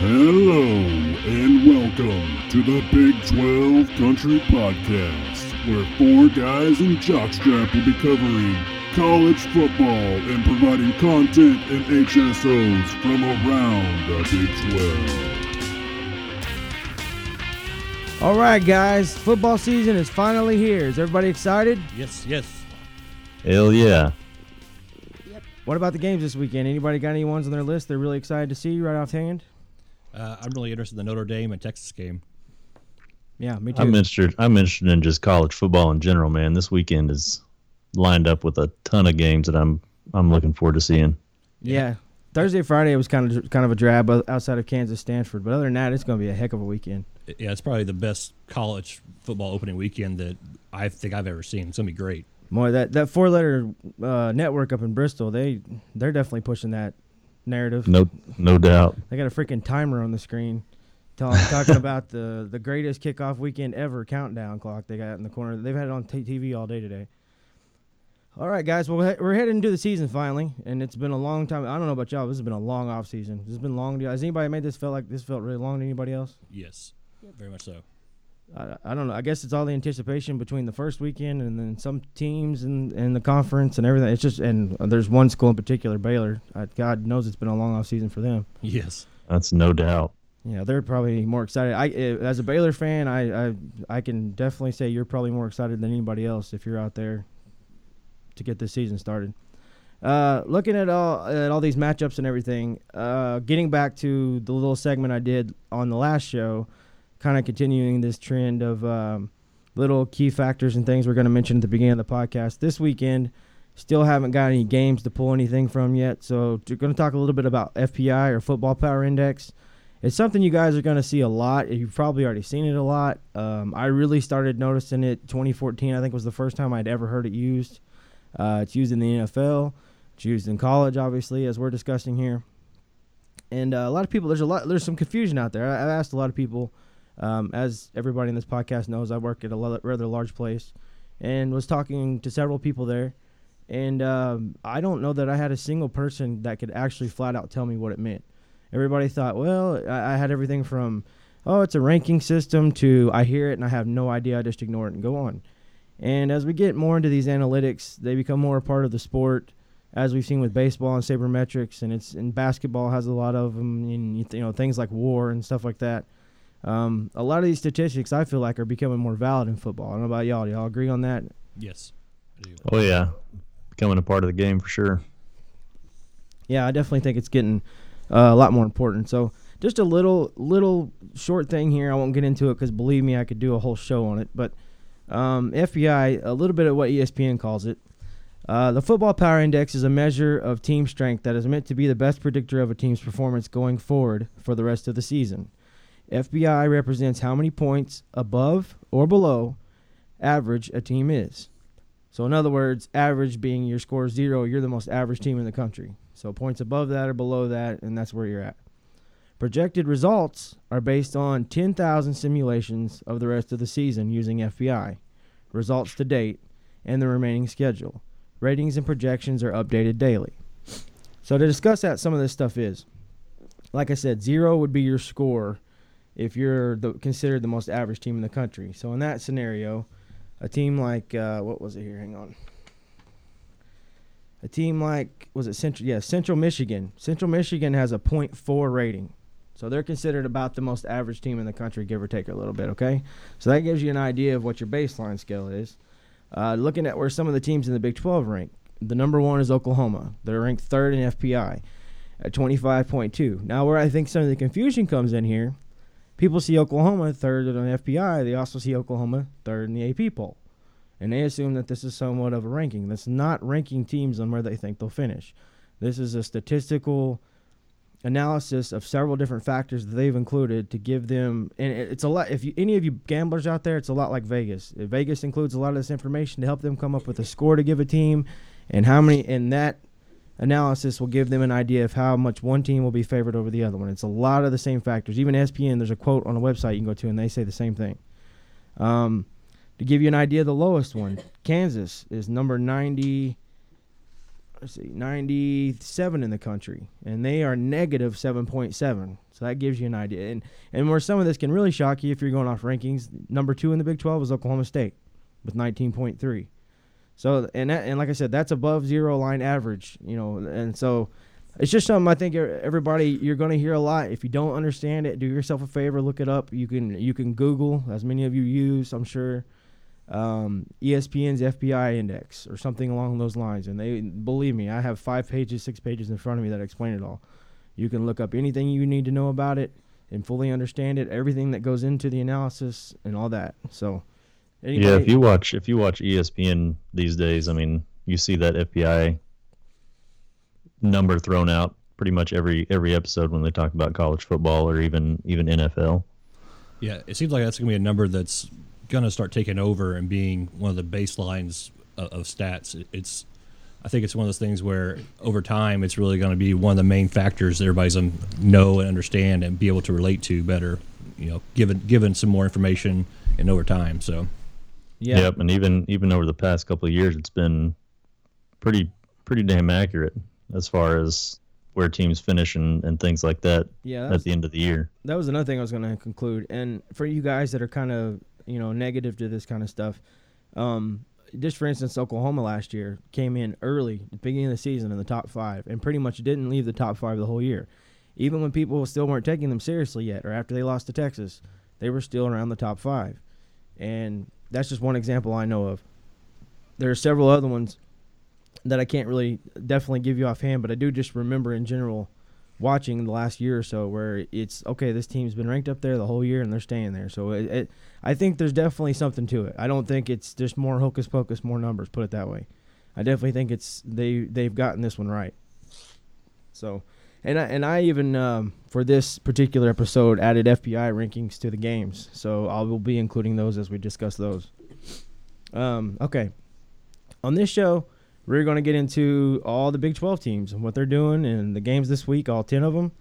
Hello and welcome to the Big 12 Country Podcast, where four guys in jockstrap will be covering college football and providing content and HSOs from around the Big 12. All right, guys, football season is finally here. Is everybody excited? Yes, yes. Hell yeah. What about the games this weekend? Anybody got any ones on their list they're really excited to see right offhand? Uh, I'm really interested in the Notre Dame and Texas game. Yeah, me too. I'm interested I'm interested in just college football in general, man. This weekend is lined up with a ton of games that I'm I'm looking forward to seeing. yeah. Thursday, Friday it was kind of kind of a drab outside of Kansas, Stanford, but other than that, it's going to be a heck of a weekend. Yeah, it's probably the best college football opening weekend that I think I've ever seen. It's gonna be great. Boy, that that four letter uh, network up in Bristol, they they're definitely pushing that narrative. No no doubt. They got a freaking timer on the screen, tell, talking about the the greatest kickoff weekend ever countdown clock they got in the corner. They've had it on t- TV all day today. All right, guys. Well, we're we're heading into the season finally, and it's been a long time. I don't know about y'all. This has been a long off season. This has been long. to- Has anybody made this feel like this felt really long to anybody else? Yes, very much so. I, I don't know. I guess it's all the anticipation between the first weekend and then some teams and, and the conference and everything. It's just and there's one school in particular, Baylor. Uh, God knows it's been a long off season for them. Yes, That's no doubt. Yeah, they're probably more excited. I, uh, as a Baylor fan, I, I, I can definitely say you're probably more excited than anybody else if you're out there to get this season started. Uh, looking at all at all these matchups and everything, uh, getting back to the little segment I did on the last show, kind of continuing this trend of um, little key factors and things we're going to mention at the beginning of the podcast. This weekend, still haven't got any games to pull anything from yet, so we're going to talk a little bit about FPI or Football Power Index. It's something you guys are going to see a lot. You've probably already seen it a lot. Um, I really started noticing it 2014. I think was the first time I'd ever heard it used. Uh, it's used in the NFL. It's used in college, obviously, as we're discussing here. And uh, a lot of people, there's a lot, there's some confusion out there. I, I've asked a lot of people, um, as everybody in this podcast knows, I work at a rather large place, and was talking to several people there. And um, I don't know that I had a single person that could actually flat out tell me what it meant. Everybody thought, well, I, I had everything from, oh, it's a ranking system to I hear it and I have no idea. I just ignore it and go on. And as we get more into these analytics, they become more a part of the sport, as we've seen with baseball and sabermetrics, and it's and basketball has a lot of them. And you know things like WAR and stuff like that. Um, a lot of these statistics I feel like are becoming more valid in football. I don't know about y'all. Do y'all agree on that? yes. Oh yeah. Becoming a part of the game for sure. Yeah, I definitely think it's getting uh, a lot more important. So just a little little short thing here. I won't get into it because believe me, I could do a whole show on it. But um, FPI, a little bit of what ESPN calls it. Uh, the Football Power Index is a measure of team strength that is meant to be the best predictor of a team's performance going forward for the rest of the season. FPI represents how many points above or below average a team is. So, in other words, average being your score is zero, you're the most average team in the country. So, points above that or below that, and that's where you're at. Projected results are based on 10,000 simulations of the rest of the season using FPI, results to date, and the remaining schedule. Ratings and projections are updated daily. So, to discuss that, some of this stuff is like I said, zero would be your score if you're the, considered the most average team in the country. So, in that scenario, a team like uh, what was it here? Hang on. A team like was it Central? Yeah, Central Michigan. Central Michigan has a .4 rating, so they're considered about the most average team in the country, give or take a little bit. Okay, so that gives you an idea of what your baseline scale is. Uh, looking at where some of the teams in the Big 12 rank, the number one is Oklahoma. They're ranked third in FPI at 25.2. Now, where I think some of the confusion comes in here, people see Oklahoma third in FPI. They also see Oklahoma third in the AP poll. And they assume that this is somewhat of a ranking. That's not ranking teams on where they think they'll finish. This is a statistical analysis of several different factors that they've included to give them and it's a lot if you, any of you gamblers out there it's a lot like vegas vegas includes a lot of this information to help them come up with a score to give a team and how many and that analysis will give them an idea of how much one team will be favored over the other one it's a lot of the same factors even ESPN there's a quote on a website you can go to and they say the same thing um, to give you an idea the lowest one kansas is number 90 let's see, 97 in the country, and they are negative 7.7. So that gives you an idea. And and where some of this can really shock you if you're going off rankings, number two in the Big 12 is Oklahoma State with 19.3. So and and like I said, that's above zero line average, you know, and so it's just something I think everybody you're going to hear a lot. If you don't understand it, do yourself a favor, look it up. You can you can Google, as many of you use, I'm sure, um, ESPN's FPI index or something along those lines. And they believe me, I have five pages, six pages in front of me that explain it all. You can look up anything you need to know about it and fully understand it, everything that goes into the analysis and all that. So, Yeah, if you watch if you watch ESPN these days, I mean, you see that FPI number thrown out pretty much every every episode when they talk about college football or even even NFL. Yeah, it seems like that's going to be a number that's going to start taking over and being one of the baselines of, of stats. It- It's, I think it's one of those things where over time it's really going to be one of the main factors that everybody's going to know and understand and be able to relate to better. You know, given given some more information and over time. So yeah, Yep, and even even over the past couple of years, it's been pretty pretty damn accurate as far as where teams finish and, and things like that yeah, at the end of the year. that was another thing I was going to conclude. And for you guys that are kind of you know negative to this kind of stuff, um, just for instance, Oklahoma last year came in early, beginning of the season in the top five, and pretty much didn't leave the top five the whole year. Even when people still weren't taking them seriously yet, or after they lost to Texas, they were still around the top five. And that's just one example I know of. There are several other ones that I can't really definitely give you offhand, but I do just remember in general watching the last year or so where it's okay. This team's been ranked up there the whole year and they're staying there. So it, it, I think there's definitely something to it. I don't think it's just more hocus pocus, more numbers. Put it that way. I definitely think it's they they've gotten this one right. So, and I and I even um, for this particular episode added FPI rankings to the games. So I will be including those as we discuss those. Um, okay, on this show we're going to get into all the Big 12 teams and what they're doing and the games this week, all 10 of them.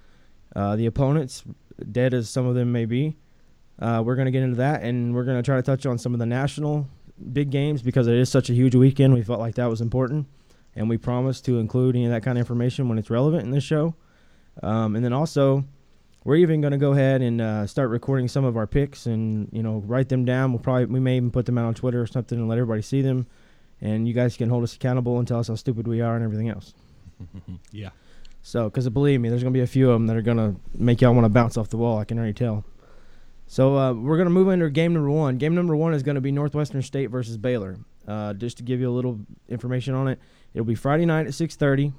Uh, the opponents, dead as some of them may be. Uh, we're going to get into that and we're going to try to touch on some of the national big games because it is such a huge weekend. We felt like that was important. And we promise to include any of that kind of information when it's relevant in this show. Um, and then also, we're even going to go ahead and uh, start recording some of our picks and you know write them down. We'll probably we may even put them out on Twitter or something and let everybody see them and you guys can hold us accountable and tell us how stupid we are and everything else. yeah, So, because believe me, there's gonna be a few of them that are gonna make y'all want to bounce off the wall. I can already tell. So uh, we're gonna move into game number one. Game number one is gonna be Northwestern State versus Baylor. Uh, just to give you a little information on it, it'll be Friday night at 6:30.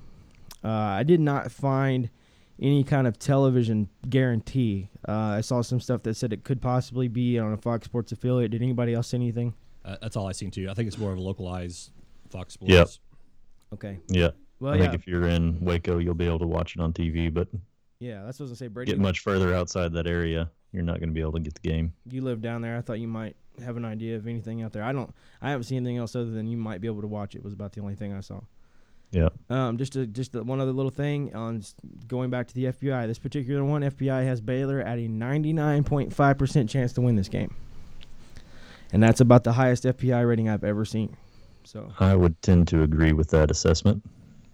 Uh, I did not find any kind of television guarantee. Uh, I saw some stuff that said it could possibly be on a Fox Sports affiliate. Did anybody else see anything? uh, that's all I seen too. I think it's more of a localized Fox Sports. Yep. Okay. Yeah, Well, I yeah, think if you're in Waco, you'll be able to watch it on TV. But yeah. That's what I was gonna say. Brady, get much further outside that area, you're not going to be able to get the game. you live down there. I thought you might have an idea of anything out there. I don't. I haven't seen anything else other than you might be able to watch it. Was about the only thing I saw. Yeah. Um, just a, just a, one other little thing on going back to the FPI. This particular one, FPI has Baylor at a 99.5 percent chance to win this game, and that's about the highest FPI rating I've ever seen. So I would tend to agree with that assessment.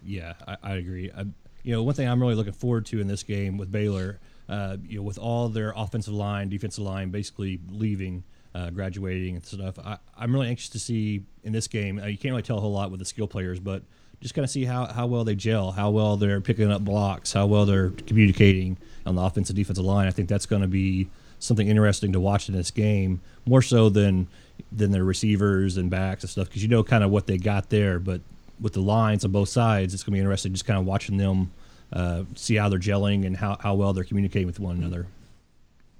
Yeah, I, I agree. I, you know, one thing I'm really looking forward to in this game with Baylor, uh, you know, with all their offensive line, defensive line basically leaving, uh, graduating and stuff, I, I'm really anxious to see in this game. Uh, you can't really tell a whole lot with the skill players, but just kind of see how, how well they gel, how well they're picking up blocks, how well they're communicating on the offensive defensive line. I think that's going to be something interesting to watch in this game, more so than than their receivers and backs and stuff, because you know kind of what they got there, but with the lines on both sides, it's going to be interesting just kind of watching them uh, see how they're gelling and how, how well they're communicating with one another.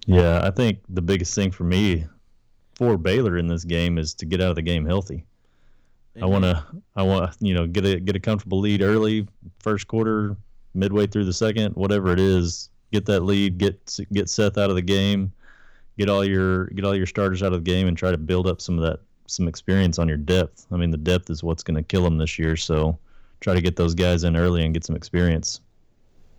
Yeah, I think the biggest thing for me for Baylor in this game is to get out of the game healthy. I want to, I want you know, get a get a comfortable lead early, first quarter, midway through the second, whatever it is. Get that lead, get get Seth out of the game, get all your get all your starters out of the game, and try to build up some of that some experience on your depth. I mean, the depth is what's going to kill them this year. So try to get those guys in early and get some experience.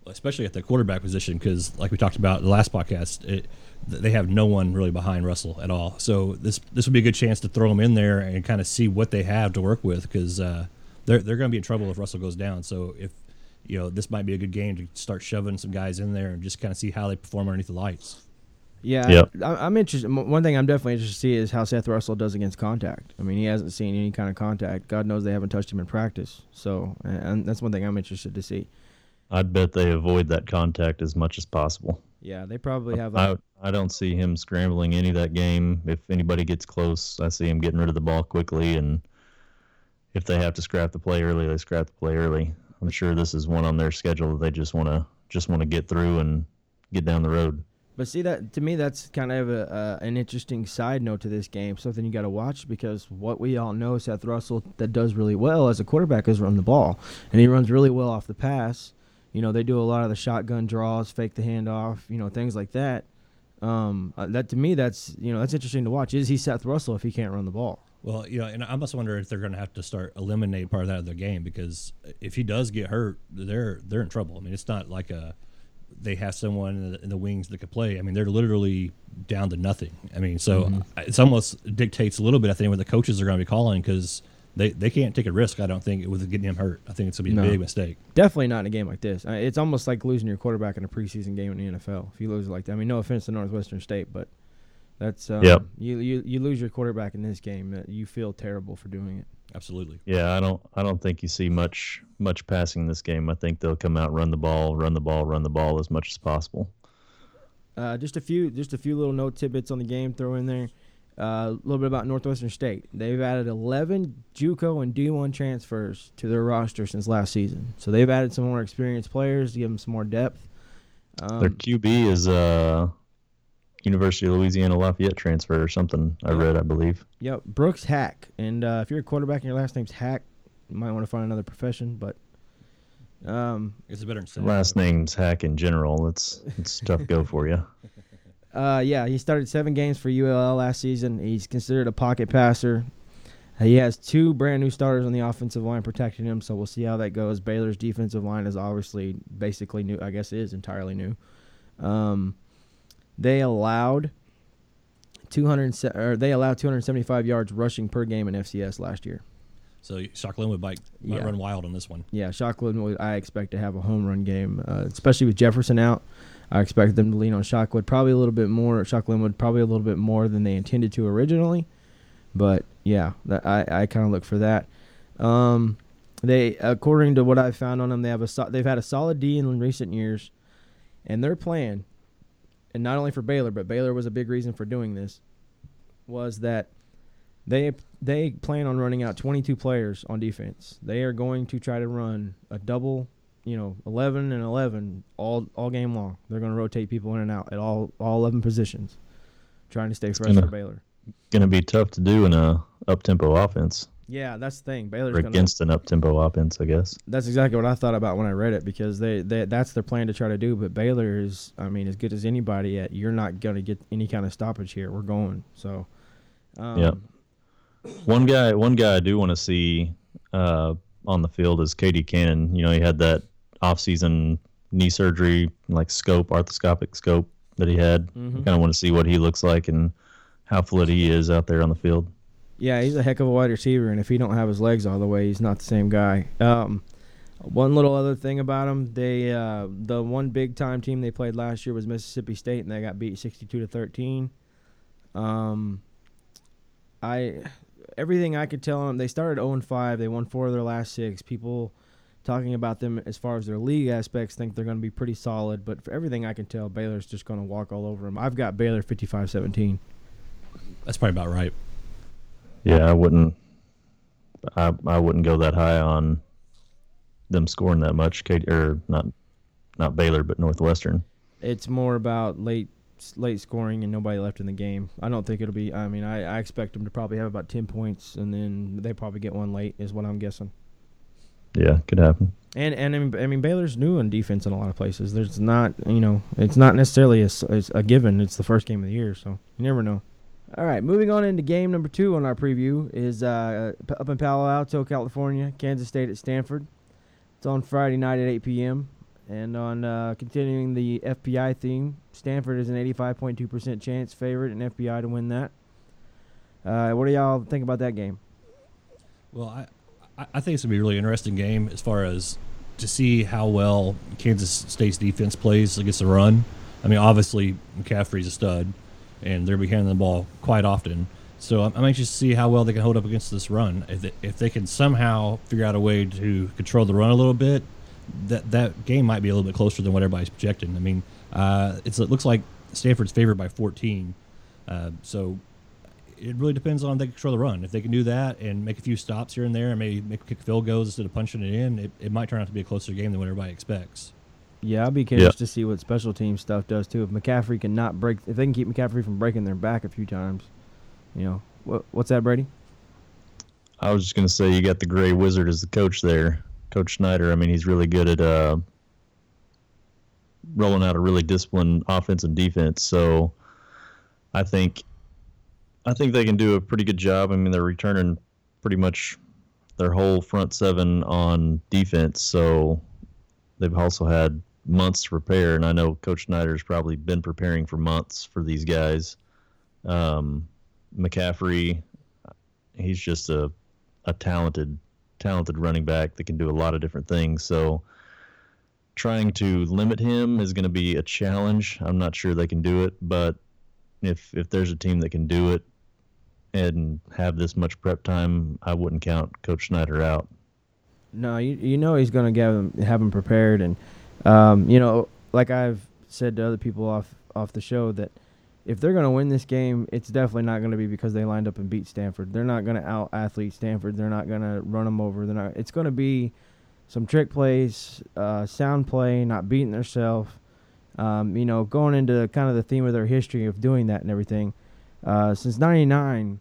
Especially at the quarterback position, because like we talked about in the last podcast, it, they have no one really behind Russell at all. So this this would be a good chance to throw them in there and kind of see what they have to work with, because uh, they're they're going to be in trouble if Russell goes down. So if you know this might be a good game to start shoving some guys in there and just kind of see how they perform underneath the lights. Yeah, Yep. I, I'm interested. One thing I'm definitely interested to see is how Seth Russell does against contact. I mean, he hasn't seen any kind of contact. God knows they haven't touched him in practice. So, and- and that's one thing I'm interested to see. I'd bet they avoid that contact as much as possible. Yeah, they probably have. I don't see him scrambling any of that game. If anybody gets close, I see him getting rid of the ball quickly, and if they have to scrap the play early, they scrap the play early. I'm sure this is one on their schedule that they just want to just want to get through and get down the road. But see that to me, that's kind of a, uh, an interesting side note to this game. Something you got to watch because what we all know, Seth Russell that does really well as a quarterback is run the ball, and he runs really well off the pass. You know, they do a lot of the shotgun draws, fake the handoff, you know, things like that. Um, uh, that to me, that's you know, that's interesting to watch. Is he Seth Russell if he can't run the ball? Well, you know, and I must wonder if they're going to have to start eliminate part of that of their game because if he does get hurt, they're they're in trouble. I mean, it's not like a they have someone in the, in the wings that could play. I mean, they're literally down to nothing. I mean, so it's almost dictates a little bit. I think what the coaches are going to be calling because they they can't take a risk. I don't think with getting him hurt. I think it's going to be a No. big mistake. Definitely not in a game like this. It's almost like losing your quarterback in a preseason game in the NFL. If you lose it like that, I mean, no offense to Northwestern State, but that's um, Yep. You, you you lose your quarterback in this game, uh, you feel terrible for doing it. Absolutely. Yeah, I don't I don't think you see much much passing in this game. I think they'll come out run the ball, run the ball, run the ball as much as possible. Uh, just a few, just a few little note tidbits on the game. Throw in there uh, a little bit about Northwestern State. They've added 11 JUCO and D1 transfers to their roster since last season. So they've added some more experienced players to give them some more depth. Um, Their QB is uh University of Louisiana Lafayette transfer or something. I read, I believe. Yep, Brooks Hack. And uh, if you're a quarterback and your last name's Hack, you might want to find another profession. But um, It's a better than Last name's Hack in general. It's it's tough go for you. uh, yeah, he started seven games for ULL last season. He's considered a pocket passer. He has two brand new starters on the offensive line protecting him, so we'll see how that goes. Baylor's defensive line is obviously basically new. I guess is entirely new. Um, they allowed 200 or they allowed 275 yards rushing per game in FCS last year. So Shock Linwood might, might Yeah. run wild on this one. Yeah, Shockwood, would- I expect to have a home run game, uh, especially with Jefferson out. I expect them to lean on Shockwood probably a little bit more. Shock Linwood probably a little bit more than they intended to originally, but yeah, that, I I kind of look for that. Um, they according to what I found on them, they have a so- they've had a solid D in recent years, and their plan, and not only for Baylor, but Baylor was a big reason for doing this, was that they they plan on running out 22 players on defense. They are going to try to run a double, you know, 11 and 11 all all game long. They're going to rotate people in and out at all all 11 positions, trying to stay fresh gonna- for Baylor. Going to be tough to do in a up tempo offense Yeah, that's the thing. Baylor's or going to against an up tempo offense, I guess. That's exactly what I thought about when I read it because they, they that's their plan to try to do. But Baylor is, I mean, as good as anybody at. You're not going to get any kind of stoppage here. We're going so. Um, Yeah. One guy, one guy I do want to see uh, on the field is KD Cannon. You know, he had that off-season knee surgery, like scope, arthroscopic scope that he had. Mhm. Kind of want to see what he looks like and how fluid he is out there on the field. Yeah, he's a heck of a wide receiver, and if he don't have his legs all the way, he's not the same guy. Um, one little other thing about him, they uh, the one big time team they played last year was Mississippi State, and they got beat sixty two to thirteen. Um, I everything I could tell them, they started zero and five. They won four of their last six. People talking about them as far as their league aspects think they're going to be pretty solid, but for everything I can tell, Baylor's just going to walk all over them. I've got Baylor 55-17. That's probably about right. Yeah, I wouldn't. I I wouldn't go that high on them scoring that much. Katie, or not, not Baylor, but Northwestern. it's more about late late scoring and nobody left in the game. I don't think it'll be. I mean, I, I expect them to probably have about ten points, and then they probably get one late, is what I'm guessing. Yeah, could happen. And and I mean, I mean Baylor's new on defense in a lot of places. There's not, you know, it's not necessarily a, a given. It's the first game of the year, so you never know. All right, moving on into game number two on our preview is uh, up in Palo Alto, California, Kansas State at Stanford. It's on Friday night at 8 p.m. And on uh, continuing the FPI theme, Stanford is an 85.2% chance favorite in FPI to win that. Uh, what do y'all think about that game? Well, I I, think it's gonna be a really interesting game as far as to see how well Kansas State's defense plays against the run. I mean, obviously McCaffrey's a stud, and they're be handling the ball quite often. So I'm, I'm anxious to see how well they can hold up against this run. If they, if they can somehow figure out a way to control the run a little bit, that that game might be a little bit closer than what everybody's projecting. I mean, uh, it's, it looks like Stanford's favored by 14. Uh, so it really depends on if they control the run. If they can do that and make a few stops here and there and maybe make kick field goals instead of punching it in, it, it might turn out to be a closer game than what everybody expects. Yeah, I'll be curious to see what special team stuff does too. If McCaffrey can not break, if they can keep McCaffrey from breaking their back a few times, you know, what, what's that, Brady? I was just gonna say you got the Gray Wizard as the coach there, Coach Snyder. I mean, he's really good at uh, rolling out a really disciplined offense and defense. So I think I think they can do a pretty good job. I mean, they're returning pretty much their whole front seven on defense. So they've also had months to prepare, and I know Coach Snyder's probably been preparing for months for these guys. Um, McCaffrey, he's just a a talented talented running back that can do a lot of different things. So trying to limit him is going to be a challenge. I'm not sure they can do it, but if if there's a team that can do it and have this much prep time, I wouldn't count Coach Snyder out. No, you you know he's going to have him have him prepared, and um, you know, like I've said to other people off off the show that if they're going to win this game, it's definitely not going to be because they lined up and beat Stanford. They're not going to out athlete Stanford. They're not going to run them over. They're not. It's going to be some trick plays, uh, sound play, not beating themselves. Um, you know, going into kind of the theme of their history of doing that and everything. Uh, since '99,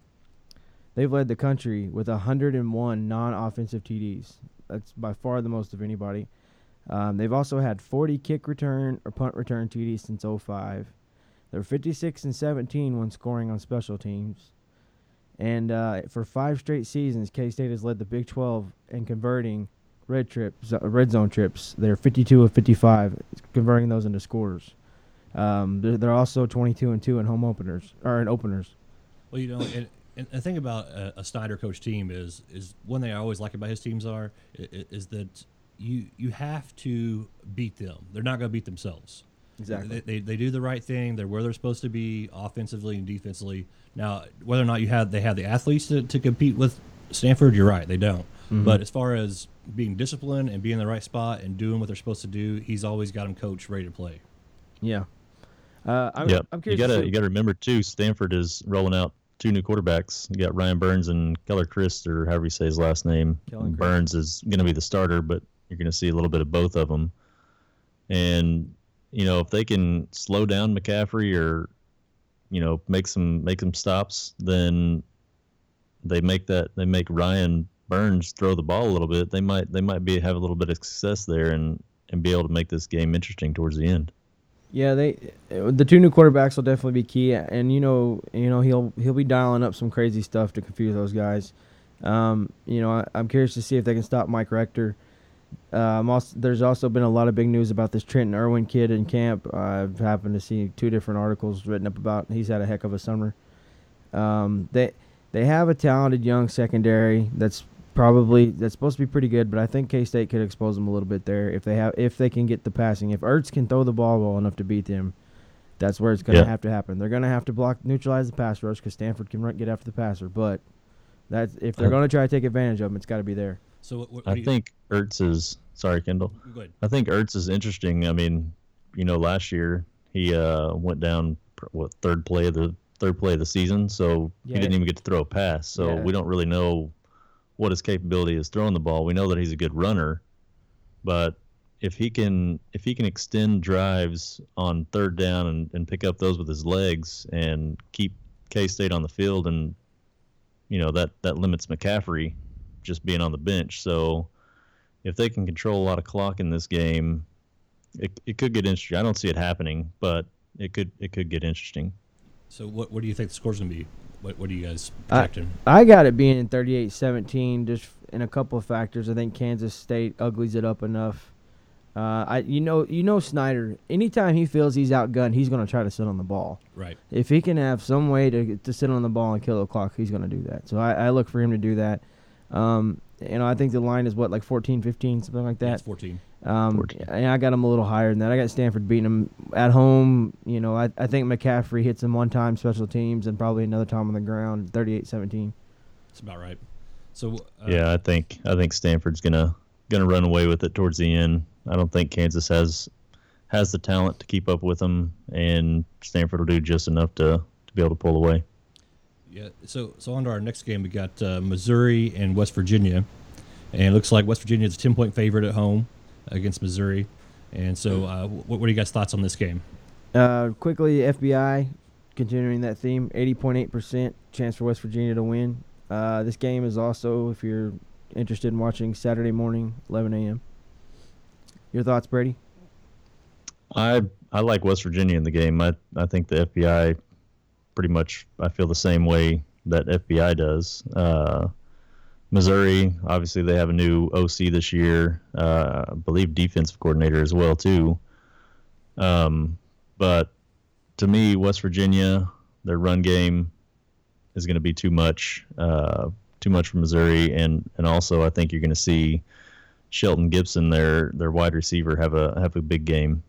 they've led the country with 101 non-offensive TDs. That's by far the most of anybody. Um, they've also had 40 kick return or punt return TDs since 05. They're 56 and 17 when scoring on special teams. And uh, for five straight seasons, K State has led the Big 12 in converting red trips, uh, red zone trips. They're 52 of 55, converting those into scores. Um, they're, they're, also 22 and two in home openers or in openers. Well, you know, and, and the thing about a, a, Snyder coach team is is one thing I always like about his teams are is, is that you you have to beat them. They're not going to beat themselves. Exactly. They, they, they, do the right thing. They're where they're supposed to be offensively and defensively. Now, whether or not you have they have the athletes to, to compete with Stanford, you're right. They don't. Mm-hmm. But as far as being disciplined and being in the right spot and doing what they're supposed to do, he's always got them coached ready to play. Yeah. Uh, I'm, yeah. I'm curious. You gotta you gotta remember too. Stanford is rolling out two new quarterbacks. You got Ryan Burns and Keller Chryst, or however you say his last name. Burns is going to be the starter, but you're going to see a little bit of both of them. And you know, if they can slow down McCaffrey or, you know, make some make some stops, then they make that they make Ryan Burns throw the ball a little bit. They might they might be have a little bit of success there and and be able to make this game interesting towards the end. Yeah, they the two new quarterbacks will definitely be key, and you know, you know he'll he'll be dialing up some crazy stuff to confuse those guys. Um, you know, I, am curious to see if they can stop Mike Rector. Um, also, there's also been a lot of big news about this Trenton Irwin kid in camp. I've happened to see two different articles written up about. He's had a heck of a summer. Um, they they have a talented young secondary that's probably that's supposed to be pretty good, but I think K State could expose them a little bit there if they have if they can get the passing. If Ertz can throw the ball well enough to beat them, that's where it's going to yeah. have to happen. They're going to have to block neutralize the pass rush because Stanford can run, get after the passer, but that's if they're going to try to take advantage of them, it's got to be there. So what, what I think Ertz is sorry, Kendall. I think Ertz is interesting. I mean, you know, last year he uh, went down what third play of the third play of the season, so yeah. he didn't even get to throw a pass. So yeah. we don't really know what his capability is throwing the ball. We know that he's a good runner, but if he can if he can extend drives on third down and, and pick up those with his legs and keep K State on the field and you know that that limits McCaffrey just being on the bench. So if they can control a lot of clock in this game, it, it could get interesting. I don't see it happening, but it could it could get interesting. So what what do you think the score's gonna be? What what are you guys projecting? I, I got it being in 38-17 just in a couple of factors. I think Kansas State uglies it up enough. Uh, I you know you know Snyder. Anytime he feels he's outgunned, he's going to try to sit on the ball. Right. If he can have some way to to sit on the ball and kill the clock, he's going to do that. So I, I look for him to do that. Um, you know, I think the line is what like 14, 15, something like Yeah, that. it's 14. Um, 14. and I got them a little higher than that. I got Stanford beating them at home. You know, I, I think McCaffrey hits them one time special teams and probably another time on the ground, 38-17. That's about right. So uh, yeah, I think I think Stanford's gonna gonna run away with it towards the end. I don't think Kansas has has the talent to keep up with them, and Stanford will do just enough to to be able to pull away. Yeah. So so on to our next game, we got uh, Missouri and West Virginia, and it looks like West Virginia is a ten point favorite at home against Missouri. And so, uh, what, what are you guys' thoughts on this game? Uh, quickly, FPI, continuing that theme, 80.8% chance for West Virginia to win. Uh, this game is also, if you're interested in watching, Saturday morning, 11 a.m. Your thoughts, Brady? I I like West Virginia in the game. I I think the FPI pretty much I feel the same way that FPI does. Uh, Missouri, obviously they have a new OC this year. Uh, I believe defensive coordinator as well too. Um, but to me, West Virginia, their run game is going to be too much, uh, too much for Missouri, and and also I think you're going to see Shelton Gibson, their their wide receiver, have a have a big game.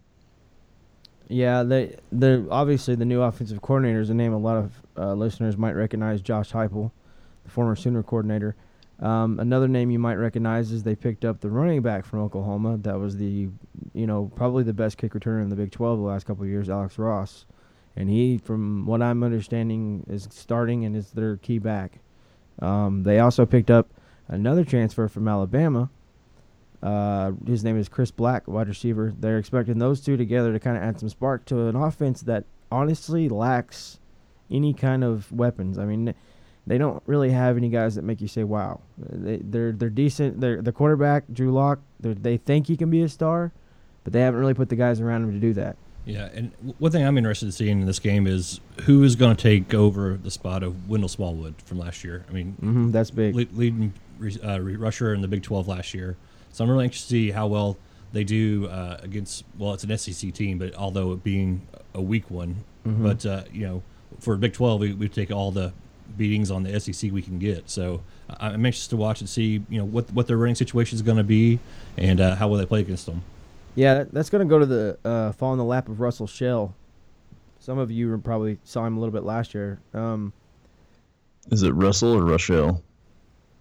Yeah, they they're obviously the new offensive coordinator is a name a lot of uh, listeners might recognize. Josh Heupel, the former Sooner coordinator. Um, another name you might recognize is they picked up the running back from Oklahoma. That was the, you know, probably the best kick returner in the Big 12 the last couple of years, Alex Ross, and he, from what I'm understanding, is starting and is their key back. Um, they also picked up another transfer from Alabama. Uh, his name is Chris Black, wide receiver. They're expecting those two together to kind of add some spark to an offense that honestly lacks any kind of weapons. I mean, they don't really have any guys that make you say, "Wow." They, they're they're decent. They're the quarterback, Drew Lock. They think he can be a star, but they haven't really put the guys around him to do that. Yeah, and one thing I'm interested in seeing in this game is who is going to take over the spot of Wendell Smallwood from last year. I mean, hmm that's big. lead, leading uh, rusher in the Big 12 last year. So I'm really anxious to see how well they do uh, against. Well, it's an SEC team, but although it being a weak one, Mhm. but uh, you know, for Big 12, we, we take all the beatings on the SEC we can get. So I- I'm anxious to watch and see you know what what their running situation is going to be and uh, how will they play against them. Yeah, that's going to go to the uh, fall in the lap of Russell Shell. Some of you probably saw him a little bit last year. Um, Is it Russell or Rochelle?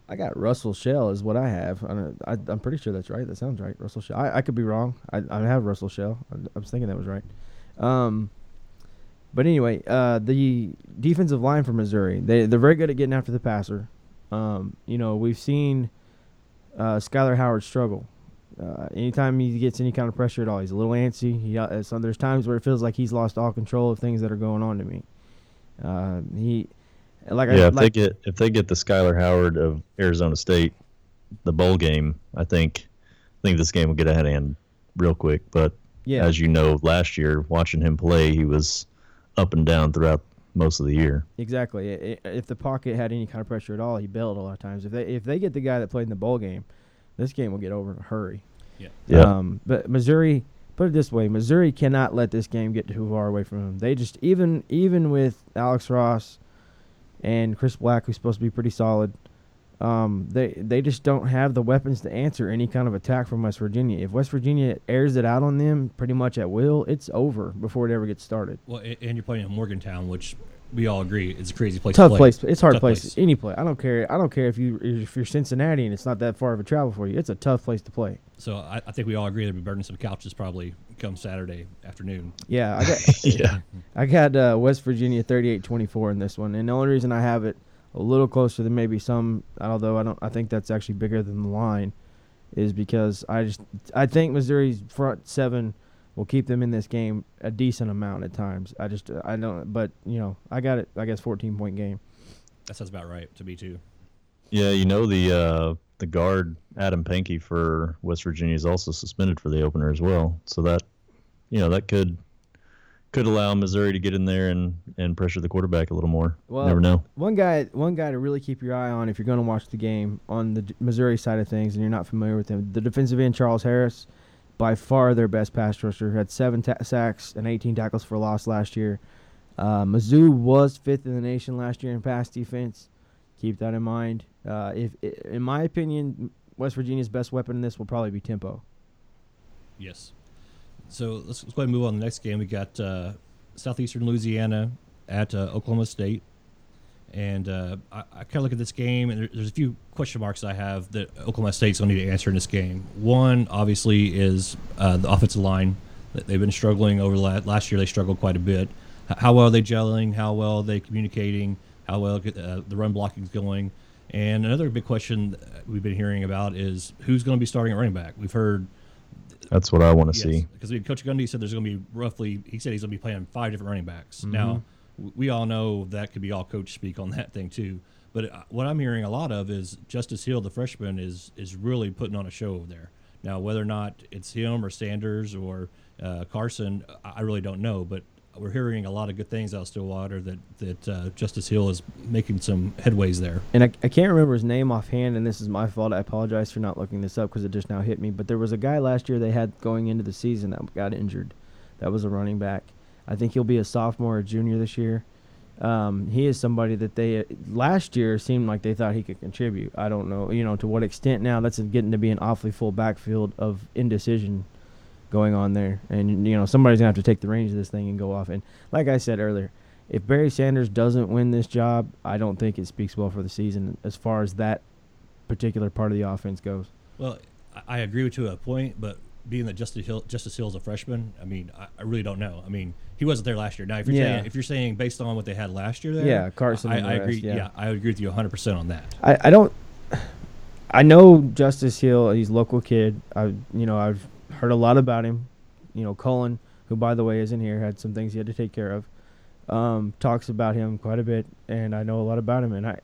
I got Russell Shell is what I have. I, I'm pretty sure that's right. That sounds right. Russell Shell. I, I could be wrong. I, I have Russell Shell. I, I was thinking that was right. Um, but anyway, uh, the defensive line for Missouri, they they're very good at getting after the passer. Um, you know, we've seen uh, Skylar Howard struggle. Uh, anytime he gets any kind of pressure at all, he's a little antsy. He uh, so there's times where it feels like he's lost all control of things that are going on to me. Uh, he like I yeah, if like, they get if they get the Skylar Howard of Arizona State, the bowl game, I think I think this game will get ahead of hand real quick. But yeah as you know, last year watching him play, he was up and down throughout most of the year. Exactly. I- i- If the pocket had any kind of pressure at all, he bailed a lot of times. If they if they get the guy that played in the bowl game, this game will get over in a hurry. Yeah. Um, but Missouri, put it this way, Missouri cannot let this game get too far away from them. They just even even with Alex Ross and Chris Black, who's supposed to be pretty solid, um, they they just don't have the weapons to answer any kind of attack from West Virginia. If West Virginia airs it out on them pretty much at will, it's over before it ever gets started. Well, and you're playing in Morgantown, which we all agree it's a crazy place. tough to play. place. It's hard Tough place. place. Any play. I don't care. I don't care if you if you're Cincinnati and it's not that far of a travel for you. It's a tough place to play. So I, I think we all agree there'll be burning some couches probably come Saturday afternoon. Yeah, I got yeah. I got uh, West Virginia 38-24 in this one, and the only reason I have it a little closer than maybe some, although I don't, I think that's actually bigger than the line, is because I just I think Missouri's front seven will keep them in this game a decent amount at times. I just I don't, but you know I got it. I guess 14 point game. That sounds about right to me too. Yeah, you know the uh, the guard Adam Pankey for West Virginia is also suspended for the opener as well. So that you know that could could allow Missouri to get in there and, and pressure the quarterback a little more. Well, Never know. One guy, one guy to really keep your eye on if you're going to watch the game on the D- Missouri side of things, and you're not familiar with him. The defensive end Charles Harris, by far their best pass rusher, had seven ta- sacks and 18 tackles for loss last year. Uh, Mizzou was fifth in the nation last year in pass defense. Keep that in mind. Uh, if in my opinion, West Virginia's best weapon in this will probably be tempo. Yes. So let's, let's go ahead and move on to the next game. We got uh, Southeastern Louisiana at uh, Oklahoma State. And uh, I, I kind of look at this game, and there, there's a few question marks I have that Oklahoma State's going to need to answer in this game. One, obviously, is uh, the offensive line. They've been struggling over la- last year. They struggled quite a bit. How well are they gelling? How well are they communicating? How well uh, the run blocking is going? And another big question we've been hearing about is who's going to be starting at running back. We've heard That's what I want to see. because Coach Gundy said there's going to be roughly. He said he's going to be playing five different running backs. Mm-hmm. Now, we all know that could be all coach speak on that thing too. But uh, what I'm hearing a lot of is Justice Hill, the freshman, is is really putting on a show over there. Now, whether or not it's him or Sanders or uh, Carson, I really don't know. But we're hearing a lot of good things out of Stillwater that that uh, Justice Hill is making some headways there. And I, I can't remember his name offhand, and this is my fault. I apologize for not looking this up because it just now hit me. But there was a guy last year they had going into the season that got injured. That was a running back. I think he'll be a sophomore or junior this year. Um, he is somebody that they last year seemed like they thought he could contribute. I don't know, you know, to what extent now. That's getting to be an awfully full backfield of indecision going on there, and you know somebody's gonna have to take the reins of this thing and go off. And like I said earlier, if Barry Sanders doesn't win this job, I don't think it speaks well for the season as far as that particular part of the offense goes. Well, I- I agree with you to a point, but being that Justice Hill, Justice Hill's a freshman, I mean, I, I really don't know. I mean, he wasn't there last year. Now, if you're Yeah. saying if you're saying based on what they had last year, there, Yeah, Carson I, I agree. rest, yeah. I agree with you 100 percent on that. I, I don't. I know Justice Hill. He's a local kid. I you know I've heard a lot about him. You know Cullen, who by the way isn't here, had some things he had to take care of. Um, talks about him quite a bit, and I know a lot about him. And I-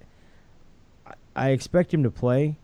I expect him to play,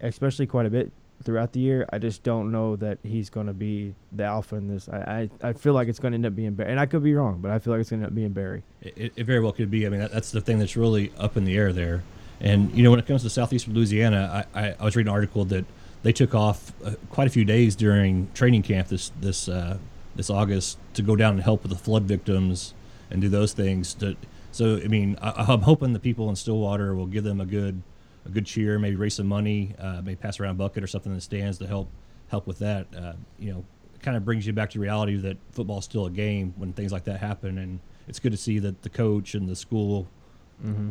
especially quite a bit throughout the year. I just don't know that he's going to be the alpha in this. I, I, I feel like it's going to end up being Barry, and I could be wrong, but I feel like it's going to end up being Barry. It, it, very well could be. I mean, that, that's the thing that's really up in the air there. And you know, when it comes to southeastern Louisiana, I, I, I was reading an article that they took off uh, quite a few days during training camp this this uh, this August to go down and help with the flood victims and do those things. To, so, I mean, I, I'm hoping the people in Stillwater will give them a good a good cheer, maybe raise some money, uh, maybe pass around a bucket or something in the stands to help help with that. Uh, you know, it kind of brings you back to reality that football's still a game when things like that happen, and it's good to see that the coach and the school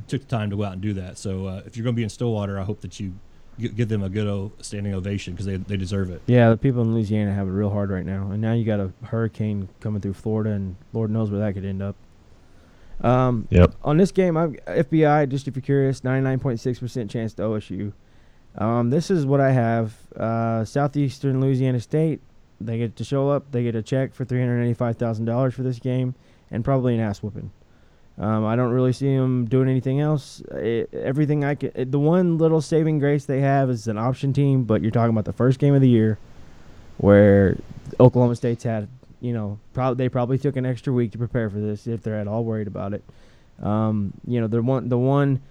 took the time to go out and do that. So, uh, if you're going to be in Stillwater, I hope that you give them a good o- standing ovation because they they deserve it. Yeah, the people in Louisiana have it real hard right now, and now you got a hurricane coming through Florida, and Lord knows where that could end up. Um, Yep. on this game, I've, FPI, just if you're curious, 99.6% chance to OSU. Um, this is what I have. Uh, Southeastern Louisiana State, they get to show up. They get a check for $385,000 for this game and probably an ass whooping. Um, I don't really see them doing anything else. It, everything I could, the one little saving grace they have is an option team, but you're talking about the first game of the year where Oklahoma State's had, you know, prob- they probably took an extra week to prepare for this if they're at all worried about it. Um, you know, the one the one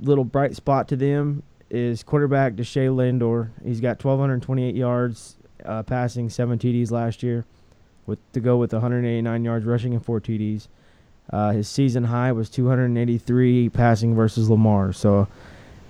little bright spot to them is quarterback Deshae Lindor. He's got 1,228 yards uh, passing, seven TDs last year, with to go with 189 yards rushing and four TDs. Uh, his season high was 283 passing versus Lamar. So,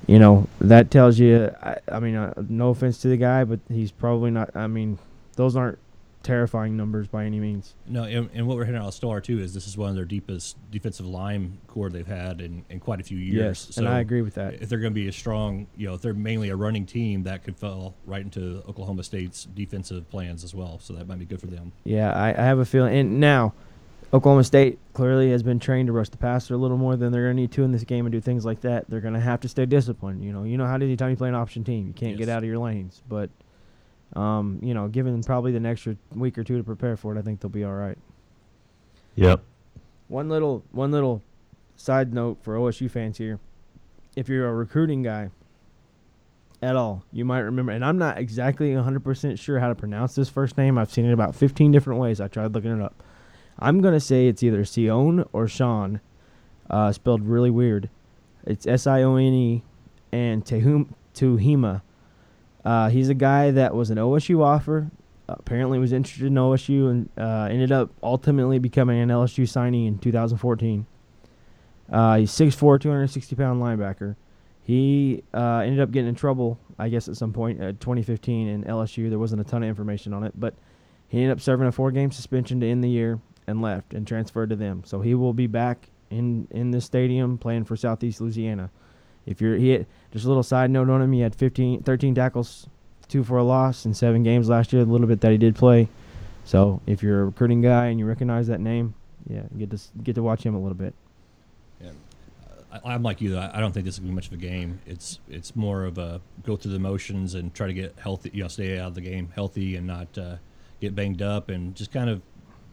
you know that tells you. I, I mean, uh, no offense to the guy, but he's probably not. I mean, those aren't terrifying numbers by any means. No, and, and what we're hitting out of Star too is this is one of their deepest defensive line core they've had in, in quite a few years. Yes, and I agree with that. If they're going to be a strong, you know, if they're mainly a running team, that could fall right into Oklahoma State's defensive plans as well. So that might be good for them. Yeah, I, I have a feeling. And now, Oklahoma State clearly has been trained to rush the passer a little more than they're going to need to in this game and do things like that. They're going to have to stay disciplined. You know, you know how anytime you play an option team, you can't get out of your lanes. But, um, you know, given probably the next week or two to prepare for it, I think they'll be all right. Yep. One little one little side note for OSU fans here. If you're a recruiting guy at all, you might remember and I'm not exactly 100% sure how to pronounce this first name. I've seen it about 15 different ways. I tried looking it up. I'm going to say it's either Sion or Sean, uh, spelled really weird. It's S I O N E and Tehum Teuhema. Uh, he's a guy that was an OSU offer. Apparently, was interested in OSU and uh, ended up ultimately becoming an LSU signee in 2014. Uh, he's 6'4", 260 pound linebacker. He uh, ended up getting in trouble, I guess, at some point at 2015 in LSU. There wasn't a ton of information on it, but he ended up serving a four-game suspension to end the year and left and transferred to them. So he will be back in in this stadium playing for Southeast Louisiana. If you're he had, just a little side note on him, he had 15, 13 tackles, two for a loss in seven games last year. A little bit that he did play. So if you're a recruiting guy and you recognize that name, yeah, get to get to watch him a little bit. I, I'm like you though. I I don't think this is gonna be much of a game. It's it's more of a go through the motions and try to get healthy. You know, stay out of the game healthy and not uh, get banged up and just kind of